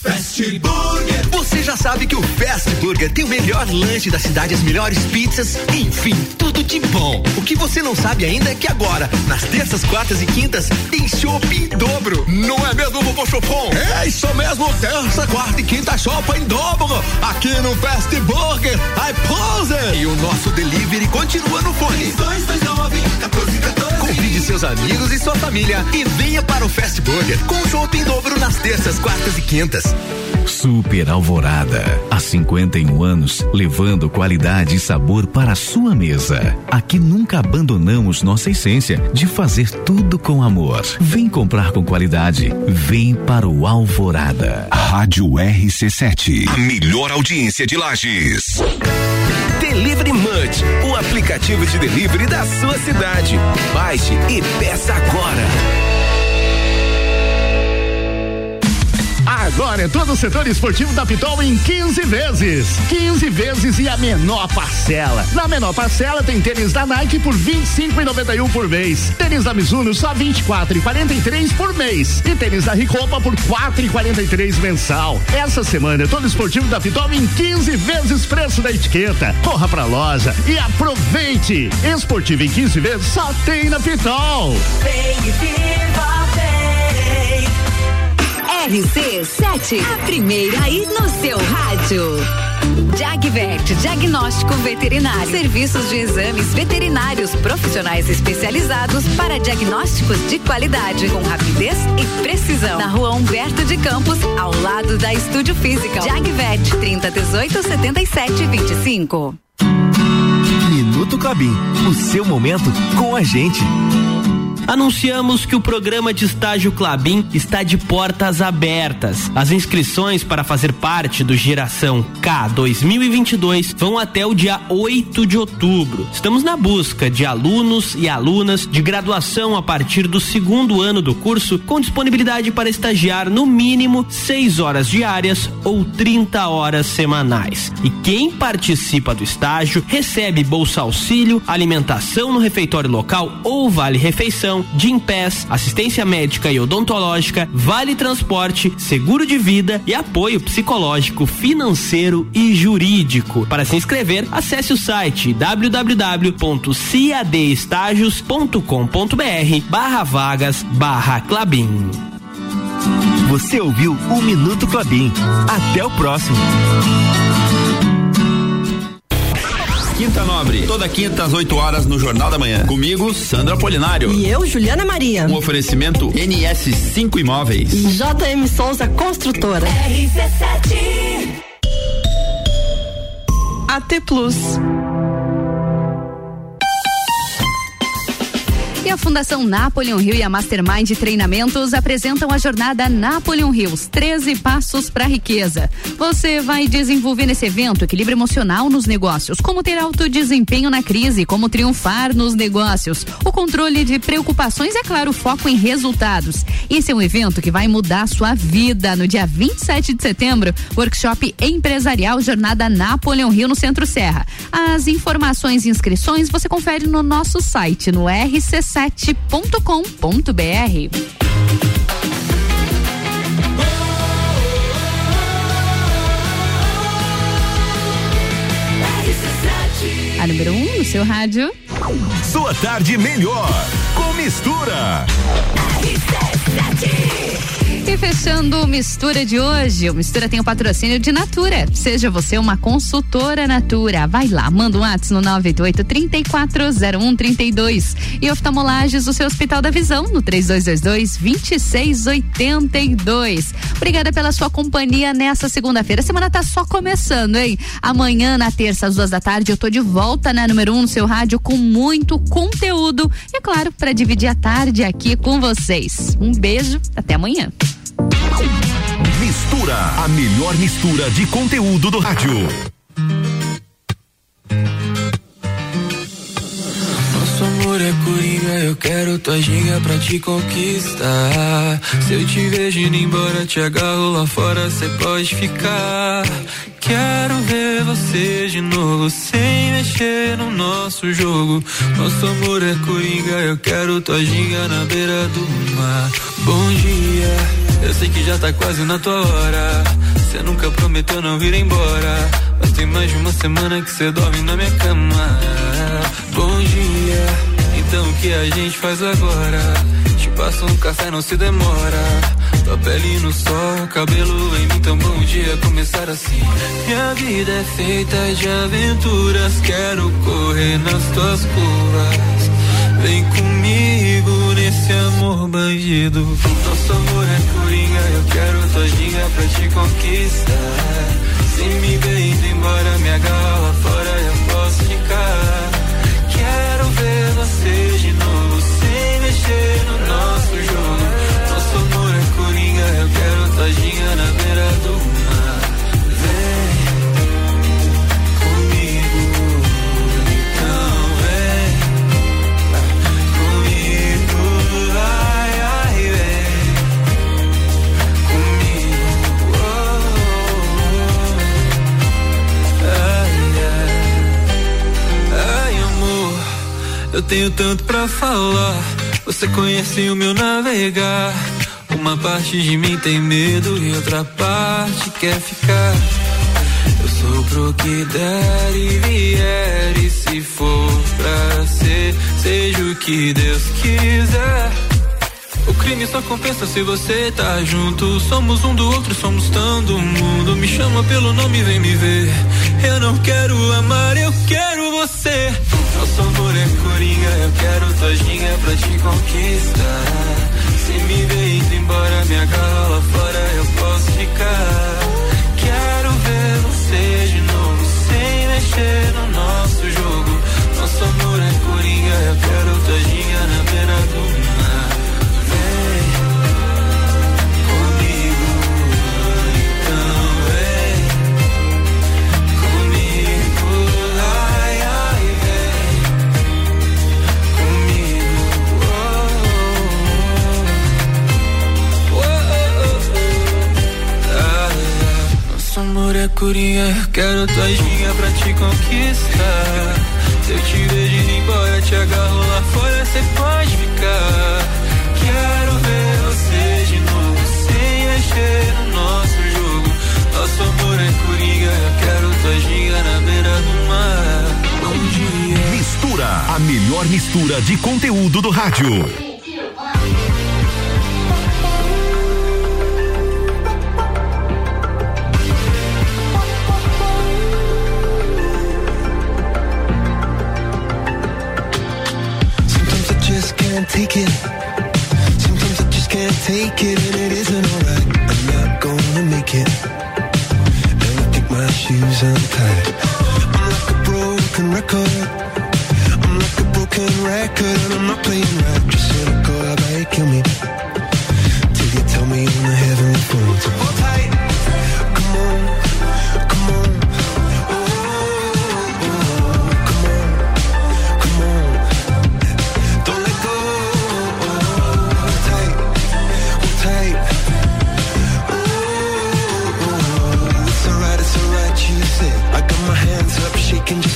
Fast Burger. Você já sabe que o Fast Burger tem o melhor lanche da cidade, as melhores pizzas, enfim, tudo de bom. O que você não sabe ainda é que agora, nas terças, quartas e quintas, tem shopping em dobro. Não é mesmo, Vovô Chopon? É isso mesmo, terça, quarta e quinta shopping em dobro. Aqui no Fast Burger, I pose. E o nosso delivery continua no fone. 229 14 14. Convide seus amigos e sua família e venha para o Fast Burger com shopping em dobro nas terças, quartas e quintas. Super Alvorada. Há 51 anos, levando qualidade e sabor para a sua mesa. Aqui nunca abandonamos nossa essência de fazer tudo com amor. Vem comprar com qualidade. Vem para o Alvorada. Rádio RC7. A melhor audiência de Lages. Delivery Munch, o aplicativo de delivery da sua cidade. Baixe e peça agora. Agora é todo o setor esportivo da Pitol em 15 vezes. 15 vezes e a menor parcela. Na menor parcela tem tênis da Nike por 25,91 por mês. Tênis da Mizuno só 24,43 por mês. E tênis da Ricopa por 4,43 mensal. Essa semana todo esportivo da Pitol em 15 vezes preço da etiqueta. Corra pra loja e aproveite. Esportivo em 15 vezes só tem na Pitol. Vem e viva, RC7, a primeira aí no seu rádio. Vet Diagnóstico Veterinário. Serviços de exames veterinários profissionais especializados para diagnósticos de qualidade, com rapidez e precisão. Na rua Humberto de Campos, ao lado da Estúdio Física. Jagvet 30 18 77 25. Minuto Clabin, o seu momento com a gente. Anunciamos que o programa de estágio Clabin está de portas abertas. As inscrições para fazer parte do Geração K 2022 vão até o dia 8 de outubro. Estamos na busca de alunos e alunas de graduação a partir do segundo ano do curso, com disponibilidade para estagiar no mínimo 6 horas diárias ou 30 horas semanais. E quem participa do estágio recebe bolsa auxílio, alimentação no refeitório local ou vale refeição de Gimpass, assistência médica e odontológica, vale transporte, seguro de vida e apoio psicológico, financeiro e jurídico. Para se inscrever, acesse o site www.ciadestagios.com.br barra vagas barra Clabin. Você ouviu o Minuto Clabin. Até o próximo. Quinta Nobre, toda quinta às 8 horas no Jornal da Manhã. Comigo, Sandra Polinário. E eu, Juliana Maria. Um oferecimento NS5 Imóveis. E JM Souza Construtora. RC7. AT Plus. a Fundação Napoleon Hill e a Mastermind Treinamentos apresentam a jornada Napoleon Hills 13 Passos para a Riqueza. Você vai desenvolver nesse evento equilíbrio emocional nos negócios, como ter alto desempenho na crise, como triunfar nos negócios, o controle de preocupações e, é claro, o foco em resultados. Esse é um evento que vai mudar a sua vida. No dia 27 de setembro, workshop empresarial Jornada Napoleon Hill no Centro Serra. As informações e inscrições você confere no nosso site, no RC7 RC7.com.br. A número 1 um no seu rádio. Sua tarde melhor com mistura. RC7. E fechando o Mistura de hoje, o Mistura tem o patrocínio de Natura. Seja você uma consultora Natura. Vai lá, manda um WhatsApp no 988 340132 e oftalmolages do seu Hospital da Visão no 3222 2682. Obrigada pela sua companhia nessa segunda-feira. A semana tá só começando, hein? Amanhã, na terça, às duas da tarde, eu tô de volta na número um no seu rádio com muito conteúdo. E é claro, para dividir a tarde aqui com vocês. Um beijo, até amanhã. Mistura, a melhor mistura de conteúdo do rádio. Nosso amor é coringa, eu quero tua ginga pra te conquistar. Se eu te vejo indo embora, te agarro lá fora, cê pode ficar. Quero ver você de novo, sem mexer no nosso jogo. Nosso amor é coringa, eu quero tua ginga na beira do mar. Bom dia. Eu sei que já tá quase na tua hora. Você nunca prometeu não vir embora. Mas tem mais de uma semana que você dorme na minha cama. Bom dia, então o que a gente faz agora? Te passo um café, não se demora. Tua pele no sol, cabelo em mim, tão bom dia começar assim. Minha vida é feita de aventuras, quero correr nas tuas curvas. Vem comigo nesse amor bandido. Nosso amor é coringa, eu quero todinha pra te conquistar. Se me indo embora, me agarra fora, você Eu tenho tanto pra falar. Você conhece o meu navegar. Uma parte de mim tem medo e outra parte quer ficar. Eu sou pro que der e vier. E se for pra ser, seja o que Deus quiser. O crime só compensa se você tá junto. Somos um do outro, somos tão do mundo. Me chama pelo nome, vem me ver. Eu não quero amar, eu quero você. Nosso amor é coringa, eu quero tua ginga pra te conquistar. Se me indo embora, me agarra fora, eu posso ficar. Quero ver você de novo, sem mexer no nosso jogo. Nosso amor é coringa, eu quero tua amor é coringa, eu quero tua ginga pra te conquistar. Se eu te vejo indo embora, te agarro lá fora, cê pode ficar. Quero ver você de novo, sem mexer no nosso jogo. Nosso amor é coringa, eu quero tua ginga na beira do mar. Bom dia. Mistura, a melhor mistura de conteúdo do rádio. Can't take it. Sometimes I just can't take it, and it isn't alright. I'm not gonna make it. And I think my shoes untied. I'm like a broken record. I'm like a broken record, and I'm not playing right. Just cynical, about you kill me? Till you tell me on the heavenly phone. So hold tight.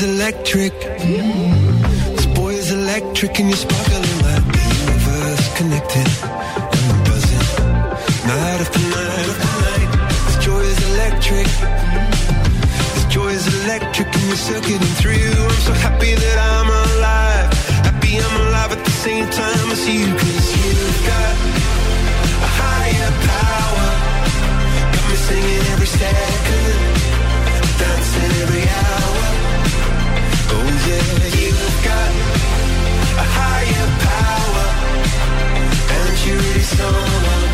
This boy is electric. This boy is electric, and you're sparkling like the universe connected. And we're buzzing night after night after night. This joy is electric. This joy is electric, and you're circuiting through. I'm so happy that I'm alive. Happy I'm alive at the same time as you, cause you've got a higher power. Got me singing every second, dancing every hour. Oh yeah, you've got a higher power, and you someone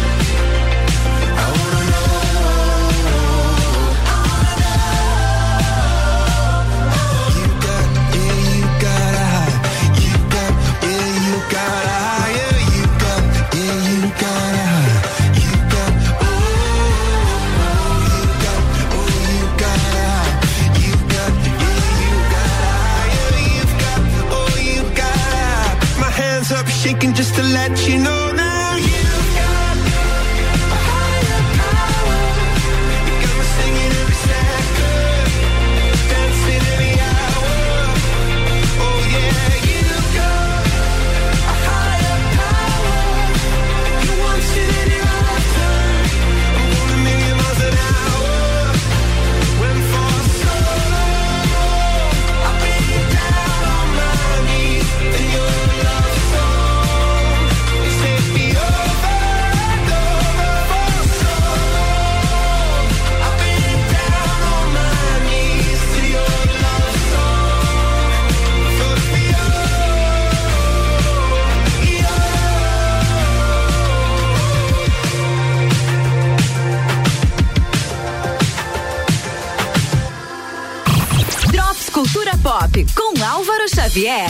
Xavier.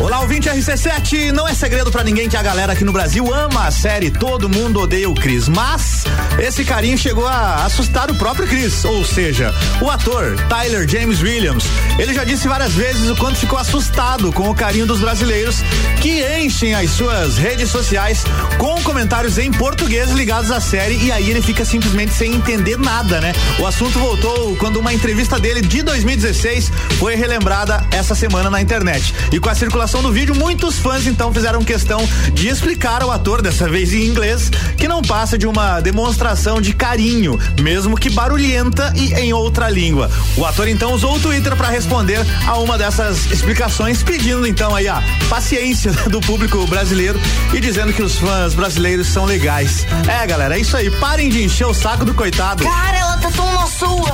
Olá, ouvinte RC7. Não é segredo para ninguém que a galera aqui no Brasil ama a série Todo Mundo Odeia o Chris, mas esse carinho chegou a assustar o próprio Chris, ou seja, o ator Tyler James Williams. Ele já disse várias vezes o quanto ficou assustado com o carinho dos brasileiros que enchem as suas redes sociais com comentários em português ligados à série e aí ele fica simplesmente sem entender nada, né? O assunto voltou quando uma entrevista dele de 2016 foi relembrada essa semana na internet. E com a circulação do vídeo, muitos fãs então fizeram questão de explicar ao ator, dessa vez em inglês, que não passa de uma demonstração de carinho, mesmo que barulhenta e em outra língua. O ator então usou o Twitter para responder a uma dessas explicações, pedindo então aí a paciência do público brasileiro e dizendo que os fãs brasileiros são legais. É, galera, é isso aí. Parem de encher o saco do coitado. Cara, ela tá tão na sua.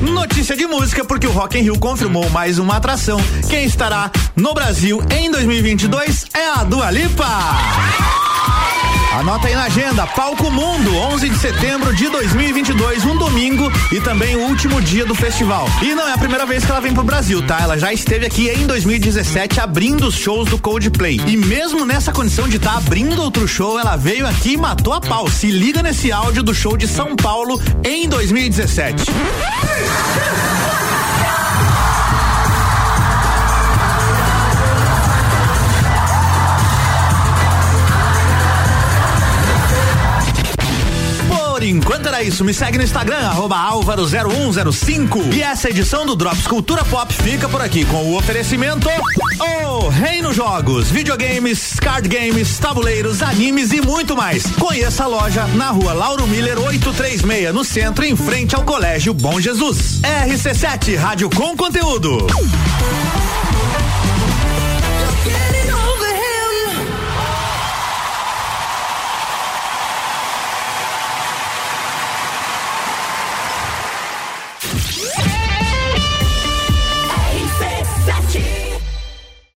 Notícia de música, porque o Rock in Rio confirmou mais uma atração. Quem estará no Brasil em 2022 é a Dua Lipa. Anota aí na agenda, Palco Mundo, 11 de setembro de 2022, um domingo e também o último dia do festival. E não é a primeira vez que ela vem pro Brasil, tá? Ela já esteve aqui em 2017 abrindo os shows do Coldplay. E mesmo nessa condição de estar tá abrindo outro show, ela veio aqui e matou a pau. Se liga nesse áudio do show de São Paulo em 2017. Enquanto era isso. Me segue no Instagram, arroba álvaro0105. E essa edição do Drops Cultura Pop fica por aqui com o oferecimento O Reino Jogos, videogames, card games, tabuleiros, animes e muito mais. Conheça a loja na rua Lauro Miller 836, no centro, em frente ao Colégio Bom Jesus. RC7, rádio com conteúdo.